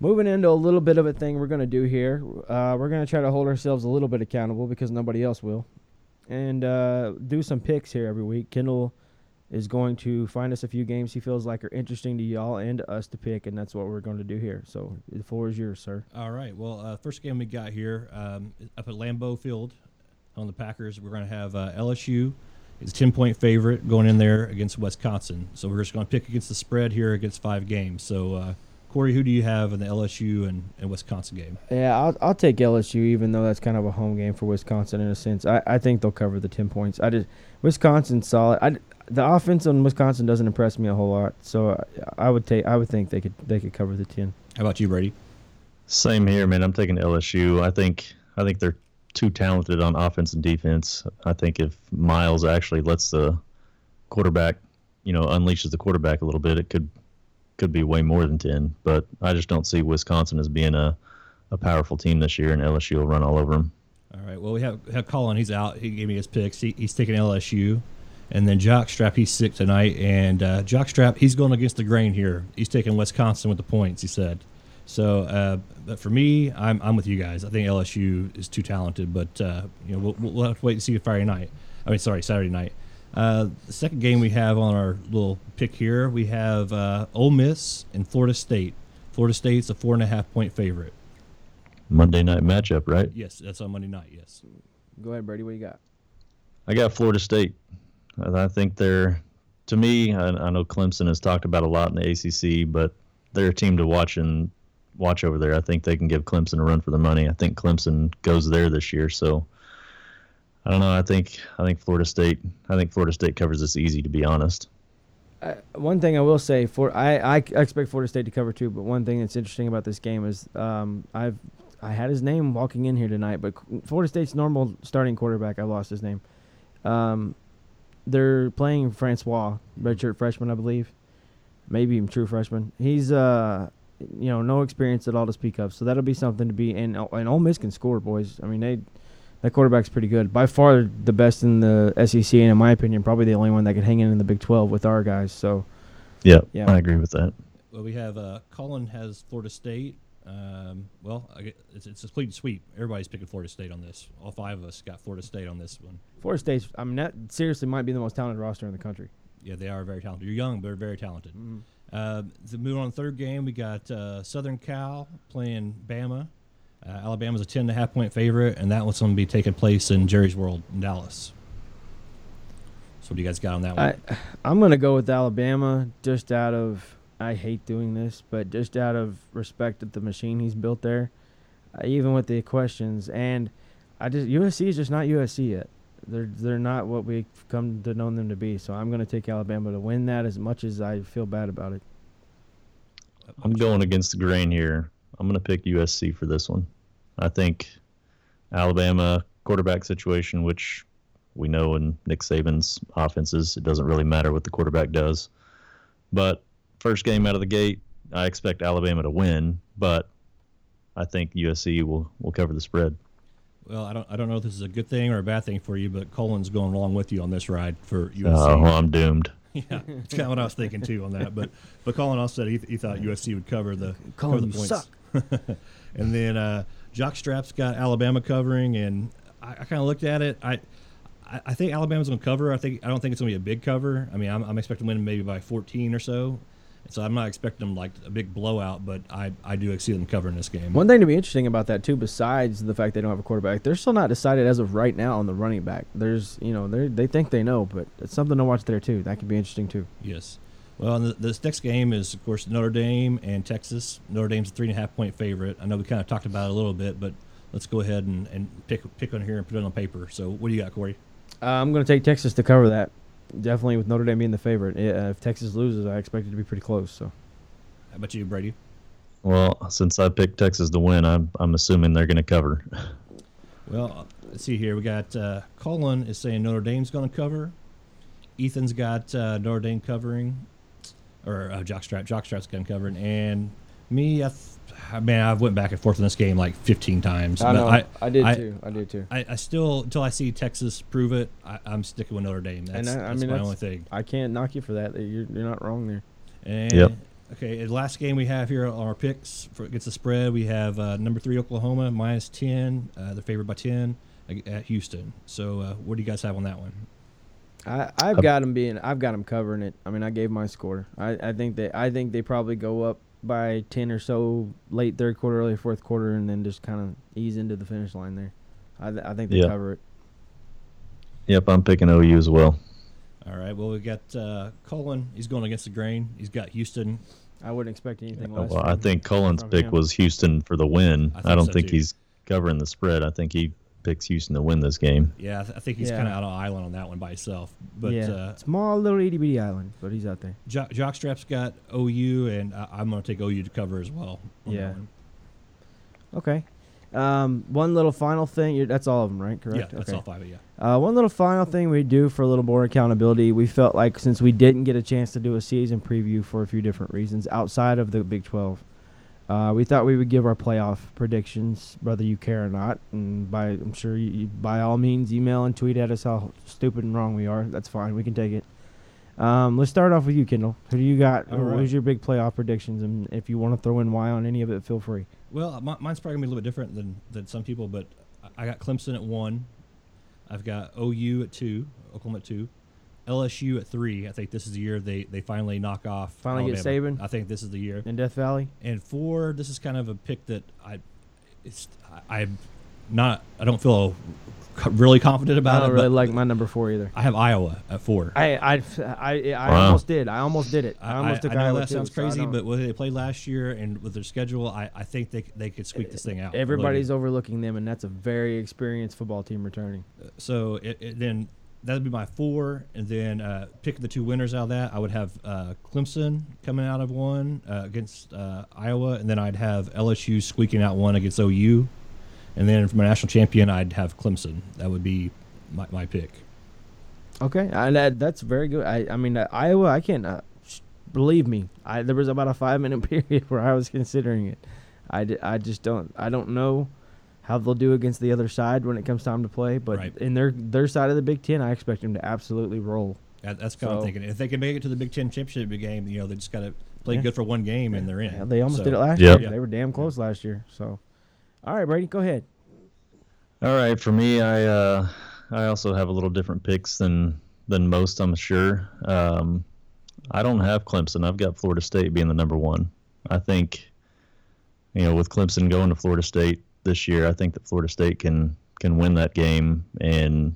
moving into a little bit of a thing we're going to do here. Uh, we're going to try to hold ourselves a little bit accountable because nobody else will. And uh, do some picks here every week. Kendall is going to find us a few games he feels like are interesting to y'all and to us to pick, and that's what we're going to do here. So the floor is yours, sir. All right. Well, uh, first game we got here um, up at Lambeau Field on the Packers. We're going to have uh, LSU. is a ten point favorite going in there against Wisconsin. So we're just going to pick against the spread here against five games. So uh, Corey, who do you have in the LSU and, and Wisconsin game? Yeah, I'll, I'll take LSU, even though that's kind of a home game for Wisconsin in a sense. I, I think they'll cover the ten points. I just Wisconsin's solid. I, the offense on Wisconsin doesn't impress me a whole lot, so I, I would take I would think they could they could cover the ten. How about you, Brady? Same here, man. I'm taking LSU. I think I think they're too talented on offense and defense. I think if Miles actually lets the quarterback, you know, unleashes the quarterback a little bit, it could could be way more than ten. But I just don't see Wisconsin as being a a powerful team this year, and LSU will run all over them. All right. Well, we have, have Colin. He's out. He gave me his picks. He, he's taking LSU. And then Jockstrap, he's sick tonight. And uh, Jockstrap, he's going against the grain here. He's taking Wisconsin with the points, he said. So, uh, but for me, I'm, I'm with you guys. I think LSU is too talented, but uh, you know we'll, we'll have to wait and see Friday night. I mean, sorry, Saturday night. Uh, the second game we have on our little pick here, we have uh, Ole Miss and Florida State. Florida State's a four and a half point favorite. Monday night matchup, right? Yes, that's on Monday night. Yes. Go ahead, Brady. What you got? I got Florida State. I think they're, to me, I, I know Clemson has talked about a lot in the ACC, but they're a team to watch and watch over there. I think they can give Clemson a run for the money. I think Clemson goes there this year, so I don't know. I think I think Florida State. I think Florida State covers this easy, to be honest. Uh, one thing I will say for I, I expect Florida State to cover too, but one thing that's interesting about this game is um, I've I had his name walking in here tonight, but Florida State's normal starting quarterback I lost his name. Um, they're playing Francois, redshirt freshman, I believe, maybe even true freshman. He's uh, you know, no experience at all to speak of, so that'll be something to be. And and Ole Miss can score, boys. I mean, they that quarterback's pretty good, by far the best in the SEC, and in my opinion, probably the only one that could hang in in the Big Twelve with our guys. So, yeah, yeah, I agree with that. Well, we have uh, Colin has Florida State. Um, well, it's, it's a complete sweep. Everybody's picking Florida State on this. All five of us got Florida State on this one. Florida State, I mean, that seriously might be the most talented roster in the country. Yeah, they are very talented. You're young, but they're very talented. Mm-hmm. Uh, the move on the third game, we got uh, Southern Cal playing Bama. Uh, Alabama's a ten and a half point favorite, and that one's going to be taking place in Jerry's World in Dallas. So, what do you guys got on that one? I, I'm going to go with Alabama just out of I hate doing this, but just out of respect at the machine he's built there, uh, even with the questions, and I just USC is just not USC yet. They're they're not what we've come to know them to be. So I'm going to take Alabama to win that as much as I feel bad about it. I'm going against the grain here. I'm going to pick USC for this one. I think Alabama quarterback situation, which we know in Nick Saban's offenses, it doesn't really matter what the quarterback does. But first game out of the gate, I expect Alabama to win, but I think USC will will cover the spread. Well, I don't I don't know if this is a good thing or a bad thing for you, but Colin's going along with you on this ride for USC. Oh, uh, well, I'm doomed. yeah, it's kind of what I was thinking too on that. But but Colin also said he, he thought USC would cover the Colin, cover the points. suck. and then uh, Jock Strap's got Alabama covering, and I, I kind of looked at it. I I, think Alabama's going to cover. I think I don't think it's going to be a big cover. I mean, I'm, I'm expecting to win maybe by 14 or so. So I'm not expecting them like a big blowout, but I, I do see them covering this game. One thing to be interesting about that too, besides the fact they don't have a quarterback, they're still not decided as of right now on the running back. There's you know they they think they know, but it's something to watch there too. That could be interesting too. Yes. Well, the, this next game is of course Notre Dame and Texas. Notre Dame's a three and a half point favorite. I know we kind of talked about it a little bit, but let's go ahead and, and pick pick on here and put it on paper. So what do you got, Corey? Uh, I'm going to take Texas to cover that. Definitely with Notre Dame being the favorite. Uh, if Texas loses, I expect it to be pretty close. So. How about you, Brady? Well, since I picked Texas to win, I'm I'm assuming they're going to cover. Well, let's see here. We got uh, Colin is saying Notre Dame's going to cover. Ethan's got uh, Notre Dame covering, or uh, Jockstrap. Jockstrap's going to cover, and me, I, th- I mean, I've went back and forth in this game like 15 times. I know. I, I did I, too. I did too. I, I, still, until I see Texas prove it, I, am sticking with Notre Dame. That's, and I, that's mean, my that's, only thing. I can't knock you for that. You're, you're not wrong there. And yep. Okay, the last game we have here on our picks for against the spread, we have uh, number three Oklahoma minus ten. Uh, they're favored by ten at Houston. So, uh, what do you guys have on that one? I, I've got them being. I've got them covering it. I mean, I gave my score. I, I think they. I think they probably go up by ten or so late third quarter, early fourth quarter, and then just kind of ease into the finish line there. I, I think they cover it. Yep, I'm picking OU as well. All right. Well, we've got uh, Colin. He's going against the grain. He's got Houston I wouldn't expect anything less. Well, I think Cullen's pick him. was Houston for the win. I I, don't so, think too. he's covering the spread. I think he picks Houston to win this game. Yeah, I, th- I think he's Yeah. kind of out of island on that one by himself. But yeah, uh, small little itty bitty island, but he's out there. jo- Jockstrap's got OU, and I- I'm going to take OU to cover as well. on that Yeah. one. Okay. Um, one little final thing. You're, that's all of them, right? Correct. Yeah, that's okay. all five of you. Uh, one little final thing we do for a little more accountability. We felt like since we didn't get a chance to do a season preview for a few different reasons outside of the Big 12, uh, we thought we would give our playoff predictions, whether you care or not. And by I'm sure you, you by all means email and tweet at us how stupid and wrong we are. That's fine. We can take it. Um, let's start off with you, Kendall. Who do you got? All Who's your big playoff predictions? And if you want to throw in why on any of it, feel free. Well, mi- mine's probably gonna be a little bit different than, than some people, but I got Clemson at one. I've got OU at two, Oklahoma at two, LSU at three. I think this is the year they, they finally knock off. Finally get Saban? I think this is the year. In Death Valley, And four, this is kind of a pick that I, it's I, I'm not. I don't feel really confident about. I about don't it. really but like my number four either. I have Iowa at four. I I I, I Wow. almost did. I almost did it. I, I, almost I- took I know Iowa that too, sounds so crazy, don't- but what they played last year and with their schedule, I, I think they they could squeak this thing out. I really everybody's overlooking them, and that's a very experienced football team returning. Uh, so it, it, then that would be my four, and then uh, pick the two winners out of that. I would have uh, Clemson coming out of one uh, against uh, Iowa, and then I'd have LSU squeaking out one against OU, and then for my national champion, I'd have Clemson. That would be my, my pick. Okay, and that, that's very good. I I mean uh, Iowa, I can't uh, believe me. I there was about a five minute period where I was considering it. I, I just don't I don't know how they'll do against the other side when it comes time to play, but Right. in their their side of the Big Ten, I expect them to absolutely roll. That, that's kind of So- thinking. If they can make it to the Big Ten championship game, you know, they just got to play Yeah. good for one game, and they're in. Yeah, they almost So- did it last Yep. year. They were damn close last year. So, all right, Brady, go ahead. All right, for me, I uh, I also have a little different picks than than most, I'm sure. Um, I don't have Clemson. I've got Florida State being the number one. I think, you know, with Clemson going to Florida State this year, I think that Florida State can can win that game, and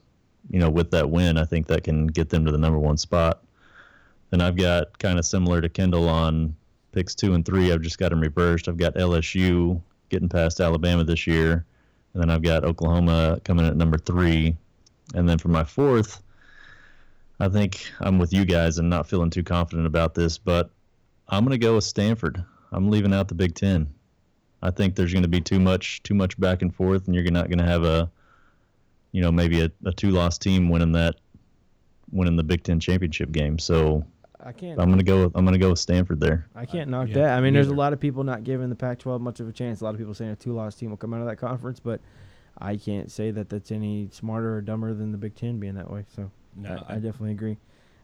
you know, with that win, I think that can get them to the number one spot. And I've got kind of similar to Kendall on picks two and three. I've just got them reversed. I've got LSU getting past Alabama this year. And then I've got Oklahoma coming at number three. And then for my fourth, I think I'm with you guys and not feeling too confident about this, but I'm going to go with Stanford. I'm leaving out the Big Ten. I think there's going to be too much too much back and forth, and you're not going to have a, you know, maybe a, a two loss team winning that, winning the Big Ten championship game. So I can't. I'm going to go. With, I'm going to go with Stanford there. I can't knock yeah, that. I mean, there's a lot of people not giving the Pac-12 much of a chance. A lot of people saying a two-loss team will come out of that conference, but I can't say that that's any smarter or dumber than the Big Ten being that way. So No, I, I definitely agree.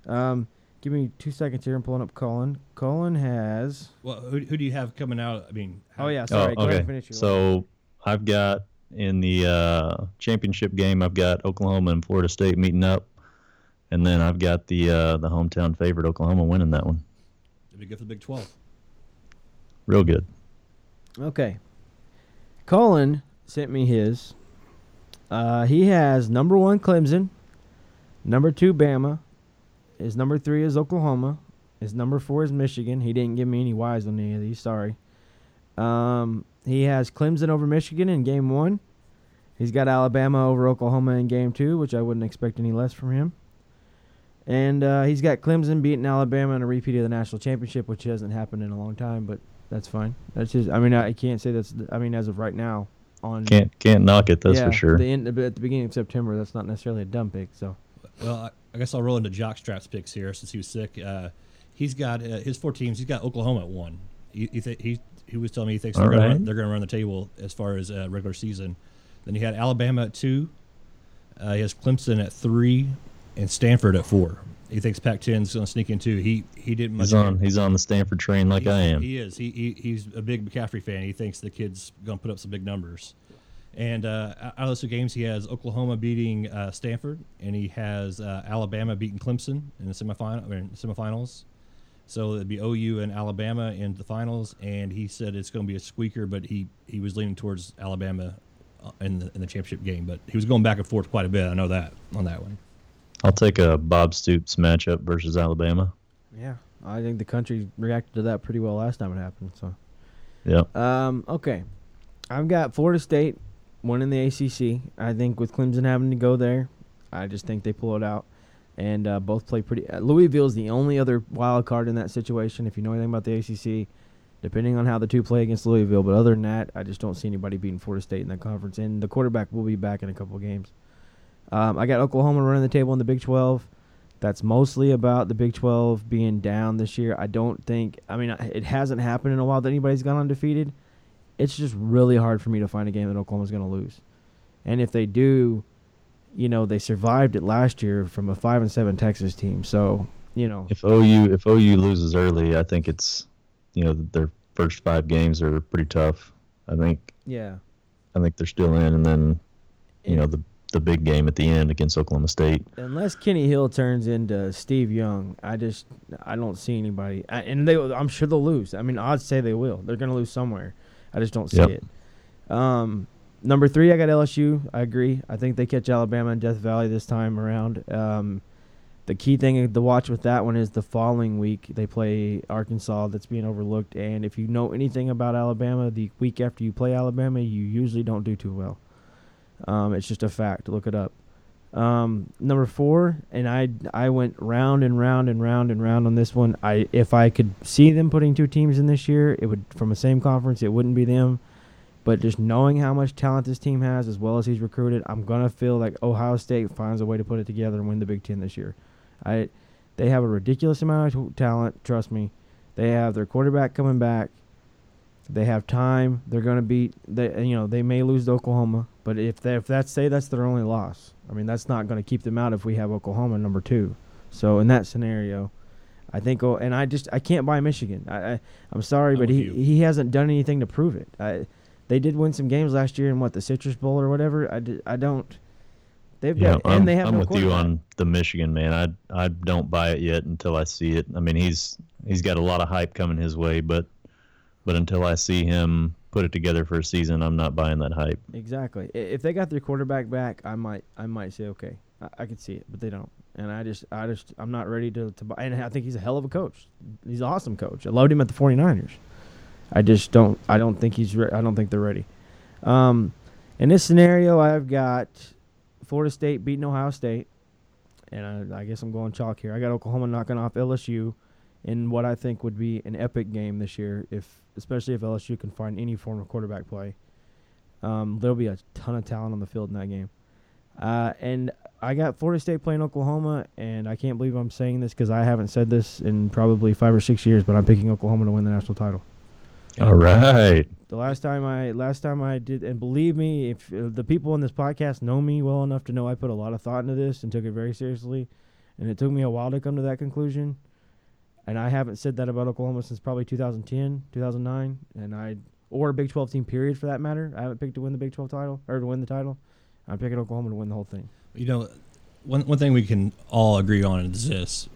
Um, give me two seconds here. I'm pulling up Colin. Colin has. Well, who, who do you have coming out? I mean, Oh yeah, sorry. Go ahead and finish your So I've got in the uh, championship game, I've got Oklahoma and Florida State meeting up, and then I've got the uh, the hometown favorite Oklahoma winning that one. It'd be good for the Big Twelve. Real good. Okay. Colin sent me his. Uh, he has number one Clemson, number two Bama, his number three is Oklahoma, his number four is Michigan. He didn't give me any whys on any of these. Sorry. Um, he has Clemson over Michigan in game one. He's got Alabama over Oklahoma in game two, which I wouldn't expect any less from him. And uh, he's got Clemson beating Alabama in a repeat of the national championship, which hasn't happened in a long time, but that's fine. That's just. I mean, I can't say that's. I mean, as of right now, on Can't can't knock it. That's yeah, for sure. The end, at the beginning of September, that's not necessarily a dumb pick. So Well, I, guess I'll roll into Jockstrap's picks here since he was sick. Uh, he's got uh, his four teams. He's got Oklahoma at one. He he, th- he, he was telling me he thinks All they're going right. to going to run the table as far as uh, regular season. Then he had Alabama at two. Uh, he has Clemson at three, and Stanford at four. He thinks Pac-10 is going to sneak in too. He he didn't much. He's on he's on the Stanford train like He- I am. He is. He, he he's a big McCaffrey fan. He thinks the kid's going to put up some big numbers. And uh, out of those two games, he has Oklahoma beating uh, Stanford, and he has uh, Alabama beating Clemson in the semifinal, I mean, semifinals. So it'd be OU and Alabama in the finals, and he said it's going to be a squeaker, but he, he was leaning towards Alabama uh, in the, in the championship game. But he was going back and forth quite a bit. I know that on that one. I'll take a Bob Stoops matchup versus Alabama. yeah, I think the country reacted to that pretty well last time it happened. So, Yeah. um, okay, I've got Florida State winning the ACC. I think with Clemson having to go there, I just think they pull it out, and uh, both play pretty. Uh, Louisville is the only other wild card in that situation. If you know anything about the ACC, depending on how the two play against Louisville, but other than that, I just don't see anybody beating Florida State in that conference. And the quarterback will be back in a couple games. Um, I got Oklahoma running the table in the Big 12. That's mostly about the Big 12 being down this year. I don't think, I mean, it hasn't happened in a while that anybody's gone undefeated. It's just really hard for me to find a game that Oklahoma's going to lose. And if they do, you know, they survived it last year from a 5 and 7 Texas team. So, you know, If OU if OU loses early, I think it's you know their first five games are pretty tough. I think yeah. I think they're still in, and then you know the the big game at the end against Oklahoma State. unless Kenny Hill turns into Steve Young, I just I don't see anybody. I, and they, I'm sure they'll lose. I mean, odds say they will. They're going to lose somewhere. I just don't see Yep. it. Um, number three, I got LSU. I agree. I think they catch Alabama in Death Valley this time around. Um, the key thing to watch with that one is the following week they play Arkansas. That's being overlooked. And if you know anything about Alabama, the week after you play Alabama, you usually don't do too well. Um, it's just a fact. Look it up. Um, number four, and I I went round and round and round and round on this one. I if I could see them putting two teams in this year, it would from the same conference. It wouldn't be them, but just knowing how much talent this team has, as well as he's recruited, I'm gonna feel like Ohio State finds a way to put it together and win the Big Ten this year. I they have a ridiculous amount of talent. Trust me, they have their quarterback coming back. They have time. They're to beat. They you know they may lose to Oklahoma, but if they if that's say that's their only loss, I mean that's not going to keep them out if we have Oklahoma number two. So in that scenario, I think. Oh, and I just I can't buy Michigan. I, I I'm sorry, I'm but he you. he hasn't done anything to prove it. I, they did win some games last year in what the Citrus Bowl or whatever. I, did, I don't. They've Yeah, got I'm, and they have I'm no with you on the Michigan man. I I don't buy it yet until I see it. I mean he's he's got a lot of hype coming his way, but but until I see him put it together for a season, I'm not buying that hype. Exactly. If they got their quarterback back, I might I might say okay. I, I could see it, but they don't. And I just I just I'm not ready to, to buy and I think he's a hell of a coach. He's an awesome coach. I loved him at the 49ers. I just don't I don't think he's re- I don't think they're ready. Um in this scenario, I've got Florida State beating Ohio State. And I, I guess I'm going chalk here. I got Oklahoma knocking off LSU in what I think would be an epic game this year, if especially if LSU can find any form of quarterback play. Um, there'll be a ton of talent on the field in that game. Uh, and I got Florida State playing Oklahoma, and I can't believe I'm saying this because I haven't said this in probably five or six years, but I'm picking Oklahoma to win the national title. All right. The last time I last time I did, and believe me, if uh, the people in this podcast know me well enough to know I put a lot of thought into this and took it very seriously, and it took me a while to come to that conclusion. And I haven't said that about Oklahoma since probably 2010, 2009, and I or a Big 12 team period for that matter. I haven't picked to win the Big 12 title or to win the title. I'm picking Oklahoma to win the whole thing. You know, one one thing we can all agree on is this: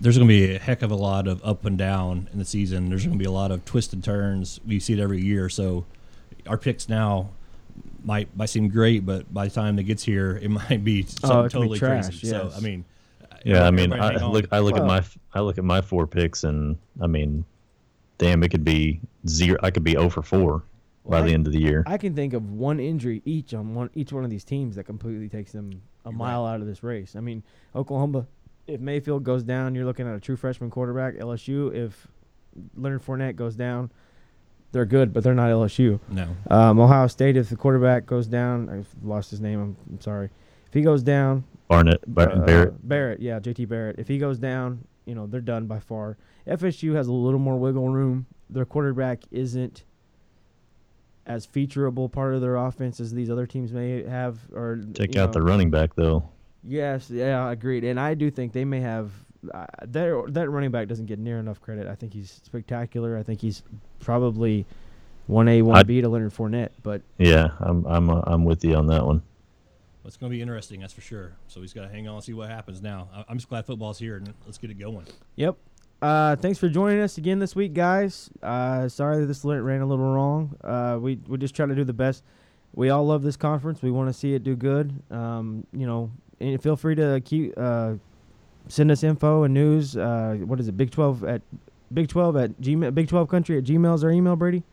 there's going to be a heck of a lot of up and down in the season. There's going to be a lot of twists and turns. We see it every year. So, our picks now might might seem great, but by the time it gets here, it might be something Oh, could be totally trash, crazy. So. I mean, Yeah, I mean, I look, I look Well- at my, I look at my four picks, and I mean, damn, it could be zero. I could be zero for four by Well, the end of the year. I can think of one injury each on one each one of these teams that completely takes them a You're mile out of this race. I mean, Oklahoma, if Mayfield goes down, you're looking at a true freshman quarterback. LSU, if Leonard Fournette goes down, they're good, but they're not LSU. no. Um, Ohio State, if the quarterback goes down, I've lost his name. I'm, I'm sorry. If he goes down, Barnett, Bar- uh, Barrett. Barrett, yeah, JT Barrett. If he goes down, you know they're done by far. FSU has a little more wiggle room. Their quarterback isn't as featureable part of their offense as these other teams may have. Or take out know. the running back though. Yes, yeah, I agreed. And I do think they may have uh, their that running back doesn't get near enough credit. I think he's spectacular. I think he's probably one A, one B to Leonard Fournette. But Yeah, I'm, I'm, uh, I'm with you on that one. It's going to be interesting, that's for sure. So he's got to hang on and see what happens now. I- I'm just glad football's here and let's get it going. Yep. Uh, thanks for joining us again this week, guys. Uh, sorry that this lit- ran a little wrong. Uh, we we just try to do the best. We all love this conference. We want to see it do good. Um, you know, and feel free to keep uh, send us info and news. Uh, what is it? Big Twelve at Big Twelve at Gmail. Big Twelve Country at Gmail's our email. Brady.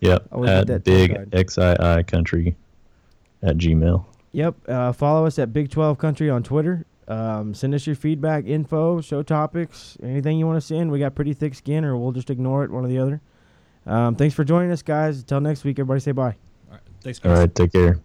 Yep. Always get that At big guide. XII country at Gmail. Yep. Uh, follow us at Big 12 Country on Twitter. Um, send us your feedback, info, show topics, anything you want to send. We got pretty thick skin, or we'll just ignore it, one or the other. Um, thanks for joining us, guys. Until next week, everybody say bye. All right, thanks, All guys. right. Take care.